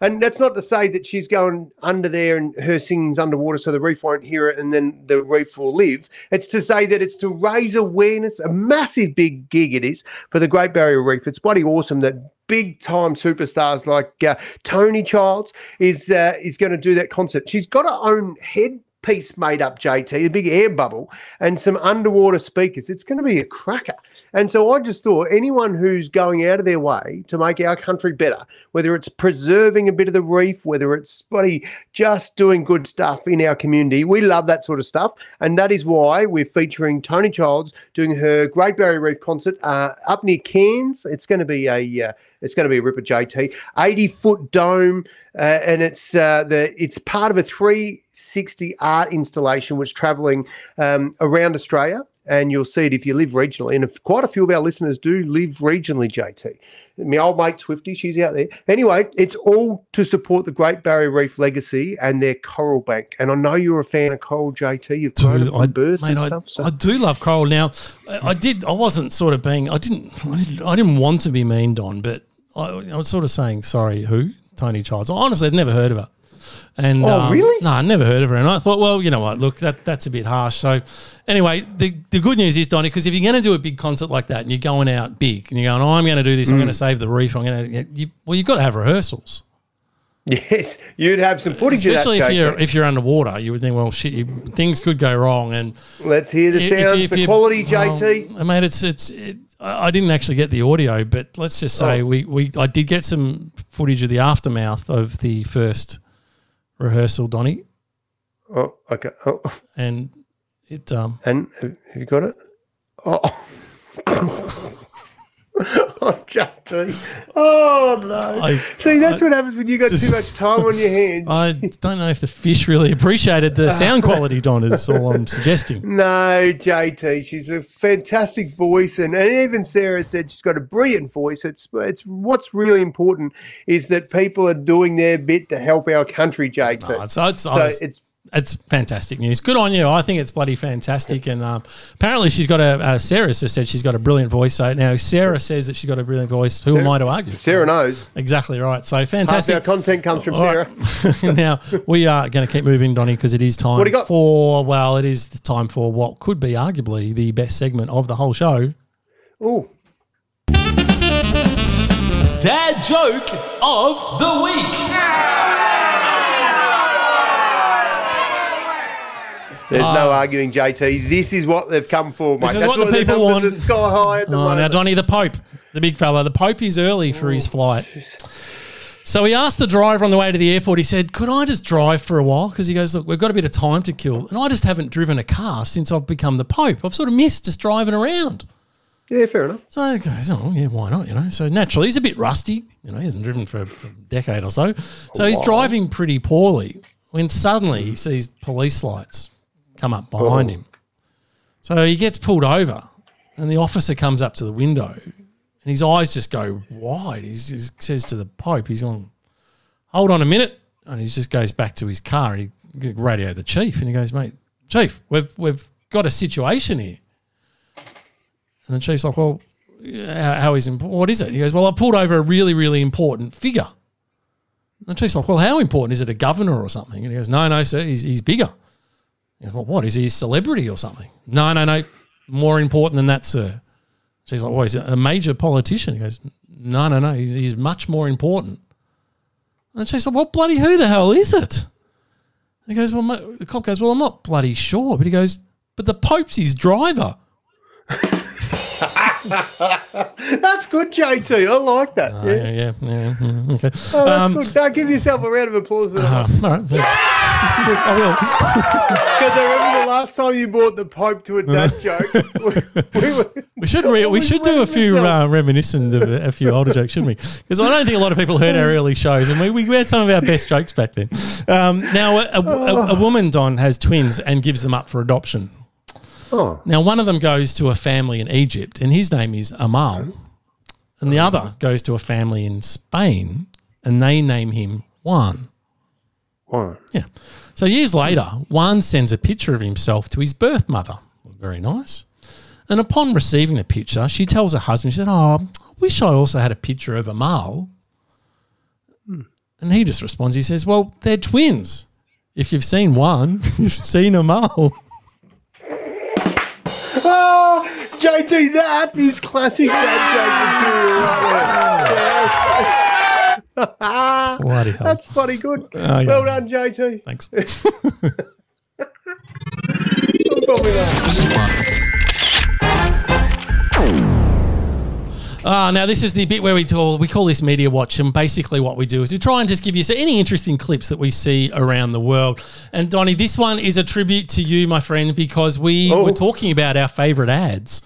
B: And that's not to say that she's going under there and her singing's underwater so the reef won't hear it and then the reef will live. It's to say that it's to raise awareness, a massive big gig it is for the Great Barrier Reef. It's bloody awesome that big time superstars like uh, Toni Childs is uh, is going to do that concert. She's got her own headpiece made up, JT, a big air bubble, and some underwater speakers. It's going to be a cracker. And so I just thought anyone who's going out of their way to make our country better, whether it's preserving a bit of the reef, whether it's bloody just doing good stuff in our community, we love that sort of stuff. And that is why we're featuring Toni Childs doing her Great Barrier Reef concert uh, up near Cairns. It's going to be a uh, it's going to be a ripper JT, 80 foot dome, uh, and it's uh, the it's part of a 360 art installation which travelling um, around Australia. And you'll see it if you live regionally. And if quite a few of our listeners do live regionally, JT. My old mate Swifty, she's out there. Anyway, it's all to support the Great Barrier Reef legacy and their coral bank. And I know you're a fan of coral, JT. You've grown
A: Dude,
B: from
A: I,
B: birth
A: mate,
B: and
A: I,
B: stuff. So.
A: I do love coral. Now, I, I did. I wasn't sort of being. I didn't. I didn't, I didn't want to be meaned on, but I, I was sort of saying sorry. Who? Toni Childs. Honestly, I'd never heard of her. And
B: Oh,
A: um,
B: really?
A: No, I never heard of her. And I thought, well, you know what? Look, that that's a bit harsh. So, anyway, the, the good news is, Donny, because if you're going to do a big concert like that and you're going out big and you're going, oh, I'm going to do this, I'm
B: Mm.
A: going to save the reef, I'm going to, you, well, you've got to have rehearsals.
B: yes, you'd have some footage
A: Especially
B: of that,
A: if you're if you're underwater, you would think, well, shit, you, things could go wrong, and
B: Let's hear the
A: if- if
B: sounds,
A: you- if
B: the quality,
A: well,
B: JT.
A: I mean, it's it's. It, I I didn't actually get the audio, but let's just say
B: Oh.
A: we, we I did get some footage of the aftermath of the first rehearsal, Donny,
B: Oh, okay. Oh,
A: and it um
B: and have you got it? Oh. oh, JT. Oh, no.
A: I-
B: See, that's
A: I-
B: what happens when you got
A: Just-
B: too much time on your hands.
A: I don't know if the fish really appreciated the sound quality, Don. Is all I'm suggesting.
B: No, JT, she's a fantastic voice, and, and even Sarah said she's got a brilliant voice. It's it's what's really important is that people are doing their bit to help our country, JT.
A: No, it's, it's,
B: so
A: honest-
B: it's
A: it's fantastic news. Good on you. I think it's bloody fantastic. And um, apparently, she's got a. Uh, Sarah just said she's got a brilliant voice. So now Sarah says that she's got a brilliant voice. Who am I to argue?
B: Sarah knows.
A: Exactly right. So
B: half
A: fantastic.
B: our content comes from
A: All right.
B: Sarah.
A: now we are going to keep moving, Donny, because it is time
B: What do you got?
A: for well, it is the time for what could be arguably the best segment of the whole show.
B: Oh,
C: Dad joke of the week.
B: There's no arguing, JT. This is what they've come for, mate.
A: Ah. is
B: That's
A: what the people want.
B: The sky high at the
A: Oh,
B: moment.
A: now Donny, the Pope, the big fella, the Pope is early for his flight. So he asked the driver on the way to the airport. He said, "Could I just drive for a while?" Because he goes, "Look, we've got a bit of time to kill, and I just haven't driven a car since I've become the Pope. I've sort of missed just driving around."
B: Yeah, fair enough.
A: So he goes, oh, yeah, why not? You know, so naturally he's a bit rusty. You know, he hasn't driven for a decade or so. So he's driving pretty poorly when suddenly he sees police lights come up oh. behind
B: Oh.
A: him. So he gets pulled over and the officer comes up to the window and his eyes just go wide. He's, he says to the Pope, he's on, hold on a minute. And he just goes back to his car he radio the chief and he goes, mate, chief, we've, we've got a situation here. And the chief's like, well, how, how is imp- what is it? He goes, well, I pulled over a really, really important figure. And the chief's like, well, how important is it? A governor or something? And he goes, no, no, sir, he's, he's bigger. What is he? A celebrity or something? No, no, no, more important than that, sir. She's like, well, he's a major politician. He goes, no, no, no, he's, he's much more important. And she's like, well, bloody who the hell is it? And he goes, well, mate, the cop goes, well, I'm not bloody sure. But he goes, but the Pope's his driver.
B: That's good, JT. I like that.
A: Oh,
B: yeah.
A: yeah, yeah, yeah, yeah, Okay.
B: Oh, that's
A: Um,
B: good. Don't give yourself a round of applause
A: uh, all right. I will.
B: Because I remember the last time you brought the Pope to a dad joke. we, we, were,
A: We should re- we should do a few uh, reminiscent of a, a few older jokes, shouldn't we? Because I don't think a lot of people heard our early shows, and we, we had some of our best jokes back then. Um, now, a, a, a, a woman Don has twins and gives them up for adoption.
B: Oh.
A: Now, one of them goes to a family in Egypt, and his name is Amal, and the oh. other goes to a family in Spain, and they name him Juan.
B: Juan.
A: Yeah. So years later, Juan sends a picture of himself to his birth mother. Very nice. And upon receiving the picture, she tells her husband, she said, Oh, I wish I also had a picture of Amal. And he just responds, he says, Well, they're twins. If you've seen one, you've seen Amal.
B: JT, that is classic dad joke material right there.
A: Bloody hell.
B: That's funny good.
A: Oh, yeah.
B: Well done, JT.
A: Thanks.
B: Probably not.
A: Ah, now this is the bit where we call we call this media watch, and basically what we do is we try and just give you so any interesting clips that we see around the world. And Donnie, this one is a tribute to you, my friend, because we
B: Oh.
A: were talking about our favourite ads.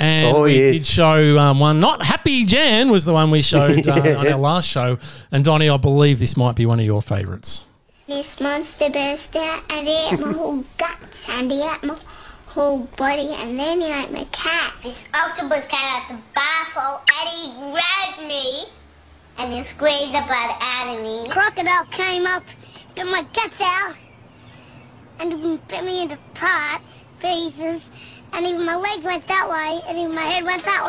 A: And
B: Oh,
A: we
B: yes.
A: did show um, one, not Happy Jan was the one we showed uh, on our last show. And Donnie, I believe this might be one of your favourites.
J: This monster burst out and he ate my whole guts and he ate my whole body and then he ate my cat. This octopus came out the bathroom and he grabbed me and he squeezed the blood out of me. Crocodile came up, bit my guts out and bit me into parts, pieces, and even my legs went that way and even my head went that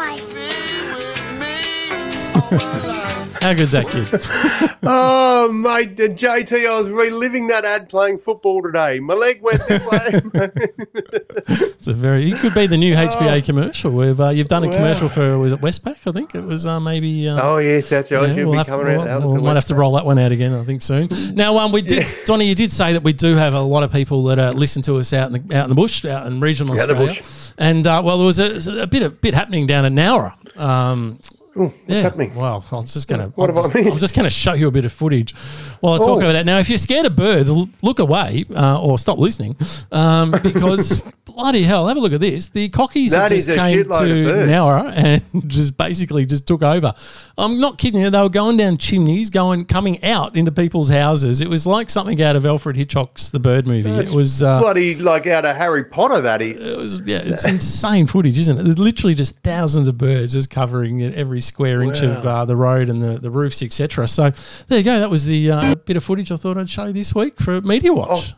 J: way.
A: How good's that kid?
B: oh, mate, JT, I was reliving that ad playing football today. My leg went this way.
A: It's a very. He could be the new HBA commercial. We've uh, you've done a
B: Oh. Wow.
A: commercial for was it Westpac? I think it was uh, maybe. Uh,
B: oh, yes, that's right. Should
A: we'll
B: be
A: have to, we'll,
B: out. That was
A: we'll- might have to roll that one out again. I think soon. Now, um, we did, Donny, you did say that we do have a lot of people that uh, listen to us out in the out in the bush, out in regional
B: Out
A: Australia.
B: bush.
A: And uh, well, there was a, a bit a bit happening down in Nowra. Um,
B: what's
A: yeah.
B: happening?
A: Well, I was just going to.
B: What
A: I'm just, I'm just going to show you a bit of footage while I talk
B: Oh.
A: about that. Now, if you're scared of birds, look away uh, or stop listening um, because bloody hell, have a look at this. The cockies
B: That
A: just came to. Nowra and just basically just took over. I'm not kidding you. They were going down chimneys, going coming out into people's houses. It was like something out of Alfred Hitchcock's The Bird movie.
B: That's
A: it was. Uh,
B: bloody like out of Harry Potter, that is.
A: it was, yeah, it's insane footage, isn't it? There's literally just thousands of birds just covering it every square inch of uh, the road and the, the roofs, etc. So there you go. That was the uh, bit of footage I thought I'd show you this week for Media Watch.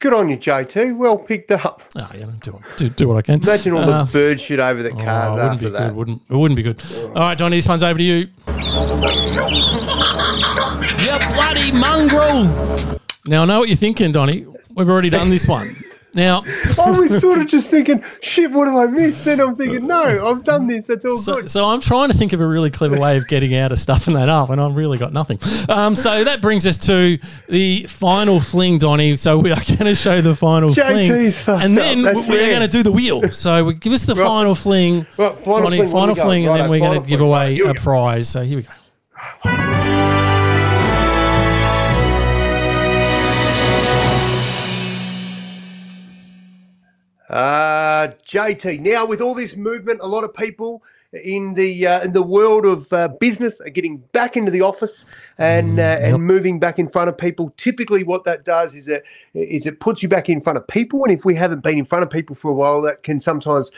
B: Good on you, JT. Well picked up.
A: Oh, yeah, do, do, do what I can.
B: Imagine all
A: Uh,
B: the bird shit over the
A: oh,
B: cars
A: it wouldn't
B: after
A: be
B: that.
A: good. Wouldn't it? Wouldn't be good. All right, Johnny, this one's over to you. You bloody mongrel! Now I know what you're thinking, Donny. We've already done this one. Now,
B: I was sort of just thinking, shit, what have I missed? Then I'm thinking, no, I've done this. That's all
A: So,
B: good.
A: so I'm trying to think of a really clever way of getting out of stuffing that up, and I've really got nothing. Um, so that brings us to the final fling, Donny. So we are going to show the final
B: JT's
A: fling, and then we are going to do the wheel. So we, give us the
B: Right.
A: final fling,
B: Right, final
A: Donny,
B: fling,
A: final
B: where we go?
A: fling, and then we're going to give away
B: Right,
A: a prize. So here we go.
B: Uh, JT. Now, with all this movement, a lot of people in the uh, in the world of uh, business are getting back into the office and uh, and moving back in front of people. Typically, what that does is it is it puts you back in front of people. And if we haven't been in front of people for a while, that can sometimes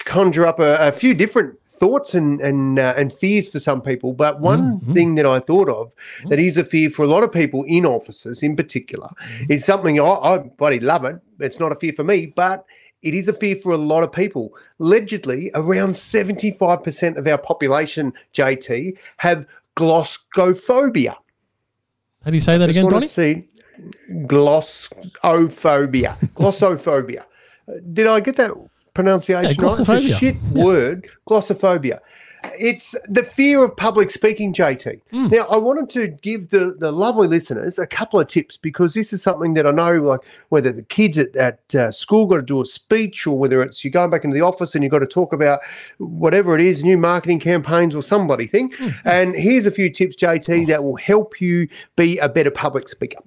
B: conjure up a, a few different thoughts and and uh, and fears for some people. But one thing that I thought of that is a fear for a lot of people in offices, in particular, is something I, I bloody love it. It's not a fear for me, but it is a fear for a lot of people. Allegedly, around 75% of our population, JT, have glossophobia.
A: How do you say that again, Donny?
B: see glossophobia. glossophobia. Did I get that pronunciation
A: Yeah,
B: right? It's a shit word. Glossophobia. It's the fear of public speaking, JT.
A: Hmm.
B: Now, I wanted to give the, the lovely listeners a couple of tips because this is something that I know, like whether the kids at, at uh, school got to do a speech or whether it's you're going back into the office and you've got to talk about whatever it is, new marketing campaigns or some bloody thing.
A: Hmm.
B: And here's a few tips, JT, that will help you be a better public speaker.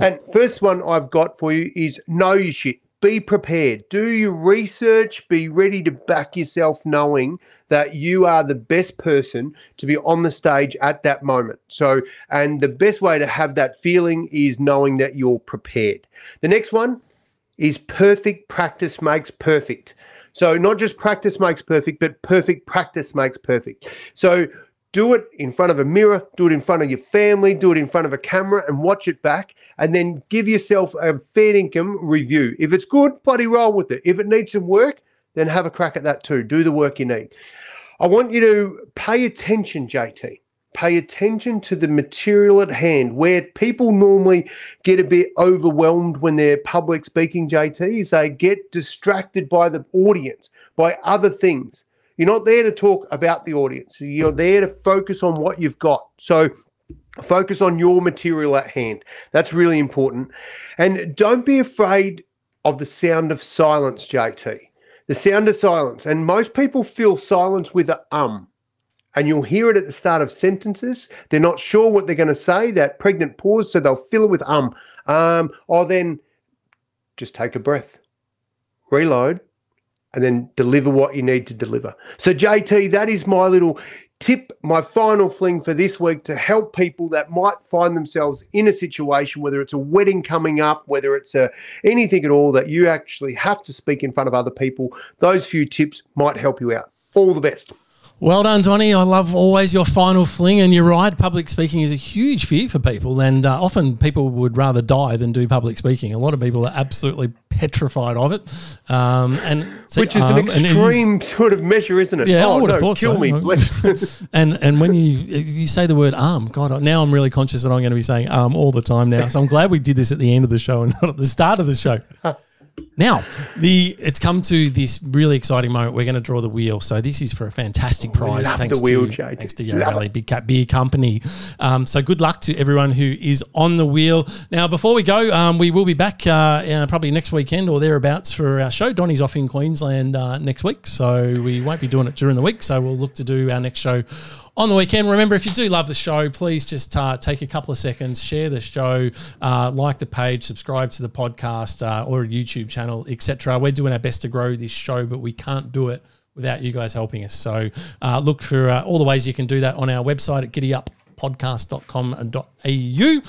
B: And first one I've got for you is know your shit. Be prepared. Do your research. Be ready to back yourself, knowing that you are the best person to be on the stage at that moment. So, and the best way to have that feeling is knowing that you're prepared. The next one is perfect practice makes perfect. So, not just practice makes perfect, but perfect practice makes perfect. So, do it in front of a mirror, do it in front of your family, do it in front of a camera and watch it back. And then give yourself a fair income review. If it's good, bloody roll with it. If it needs some work, then have a crack at that too. Do the work you need. I want you to pay attention, JT. Pay attention to the material at hand. Where people normally get a bit overwhelmed when they're public speaking, JT, is they get distracted by the audience, by other things. You're not there to talk about the audience. You're there to focus on what you've got. So focus on your material at hand. That's really important. And don't be afraid of the sound of silence, JT. The sound of silence. And most people feel silence with a um. And you'll hear it at the start of sentences. They're not sure what they're going to say, that pregnant pause, so they'll fill it with um. Um, or then just take a breath, reload, and then deliver what you need to deliver. So, JT, that is my little tip, my final fling for this week to help people that might find themselves in a situation, whether it's a wedding coming up, whether it's a, anything at all, that you actually have to speak in front of other people. Those few tips might help you out. All the best.
A: Well done, Donny. I love always your final fling, and you're right. Public speaking is a huge fear for people, and uh, often people would rather die than do public speaking. A lot of people are absolutely petrified of it, um, and see,
B: Which is
A: um,
B: an
A: it is-
B: extreme sort of measure, isn't it?
A: Yeah, I
B: oh,
A: would have
B: no,
A: thought
B: kill
A: so.
B: me, please.
A: and and when you you say the word arm, God, now I'm really conscious that I'm going to be saying arm all the time now. So I'm glad we did this at the end of the show and not at the start of the show. Now, the it's come to this really exciting moment. We're going to draw the wheel. So this is for a fantastic prize.
B: love
A: thanks
B: the wheel,
A: to thanks to
B: Love
A: Yarra Valley
B: it.
A: Big Cat Beer Company. Um, so good luck to everyone who is on the wheel. Now, before we go, um, we will be back uh, uh, probably next weekend or thereabouts for our show. Donny's off in Queensland uh, next week, so we won't be doing it during the week. So we'll look to do our next show on the weekend. Remember, if you do love the show, please just uh, take a couple of seconds, share the show, uh, like the page, subscribe to the podcast uh, or YouTube channel, etc. We're doing our best to grow this show, but we can't do it without you guys helping us. So uh, look for uh, all the ways you can do that on our website at giddyuppodcast.com.au.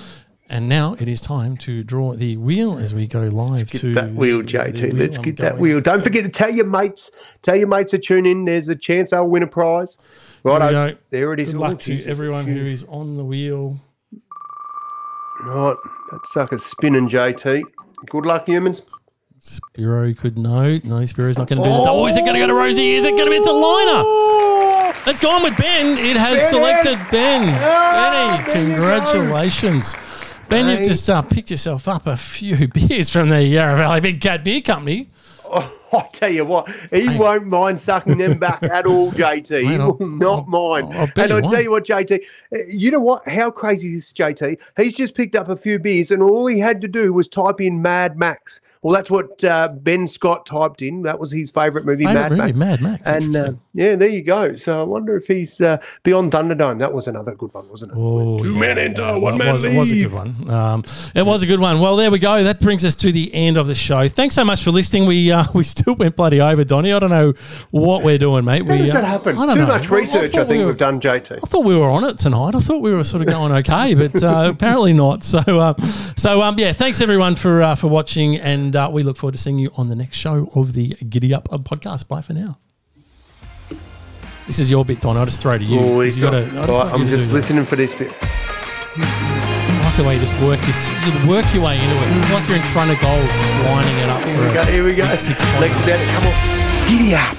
A: And now it is time to draw the wheel as we go live to get
B: that wheel, JT.
A: wheel.
B: Let's
A: I'm
B: get that wheel. Don't forget to tell your mates. Tell your mates to tune in. There's a chance they'll win a prize.
A: There
B: Right,
A: go.
B: there it is.
A: Good
B: Oh,
A: luck to everyone who is on the wheel.
B: Right, that sucker's spinning, JT. Good luck, humans.
A: Spiro could no, no. Spiro's not going to do that. Oh, is it going to go to Rosie? Is it going to be? It's a liner. It's gone with Ben. It has
B: Ben
A: selected
B: has-
A: Ben.
B: Ah,
A: Benny,
B: there you
A: congratulations. Ben, you've just uh, picked yourself up a few beers from the Yarra Valley Big Cat Beer Company.
B: Oh, I tell you what, he won't mind sucking them back at all, JT. He
A: Mate, I'll-
B: will not mind.
A: I'll
B: and I'll tell you what, JT, uh, you know what? How crazy is this, JT? He's just picked up a few beers, and all he had to do was type in Mad Max. Well, that's what uh, Ben Scott typed in. That was his favourite movie,
A: Favourite
B: Mad
A: movie,
B: Max.
A: Mad Max,
B: And uh, yeah, there you go. So I wonder if he's uh, beyond Thunderdome. That was another good one, wasn't it?
A: Oh,
B: Two
A: yeah.
B: men enter,
A: Well,
B: one
A: it
B: man
A: was, It was a good one. Um, it was a good one. Well, there we go. That brings us to the end of the show. Thanks so much for listening. We uh, we still went bloody over, Donny. I don't know what we're doing, mate.
B: How
A: we,
B: does
A: uh,
B: that happen?
A: I don't
B: Too
A: know.
B: much research, I,
A: thought
B: think
A: we were-
B: we've done, JT.
A: I thought we were on it tonight. I thought we were sort of going okay, but uh, apparently not. So, uh, so um, yeah, thanks everyone for uh, for watching, and uh, we look forward to seeing you on the next show of the Giddy Up podcast. Bye for now. This is your bit, Don. I'll just throw to you.
B: Oh,
A: 'cause you
B: got-
A: gotta- I just
B: Right,
A: want you
B: I'm
A: to do
B: just
A: that.
B: listening for this bit.
A: I like the way you just work this. You work your way into it. It's like you're in front of goals, just lining it up.
B: Here
A: for
B: we go. Here we go.
A: big six-point
B: Legs down. Come on. Giddy up.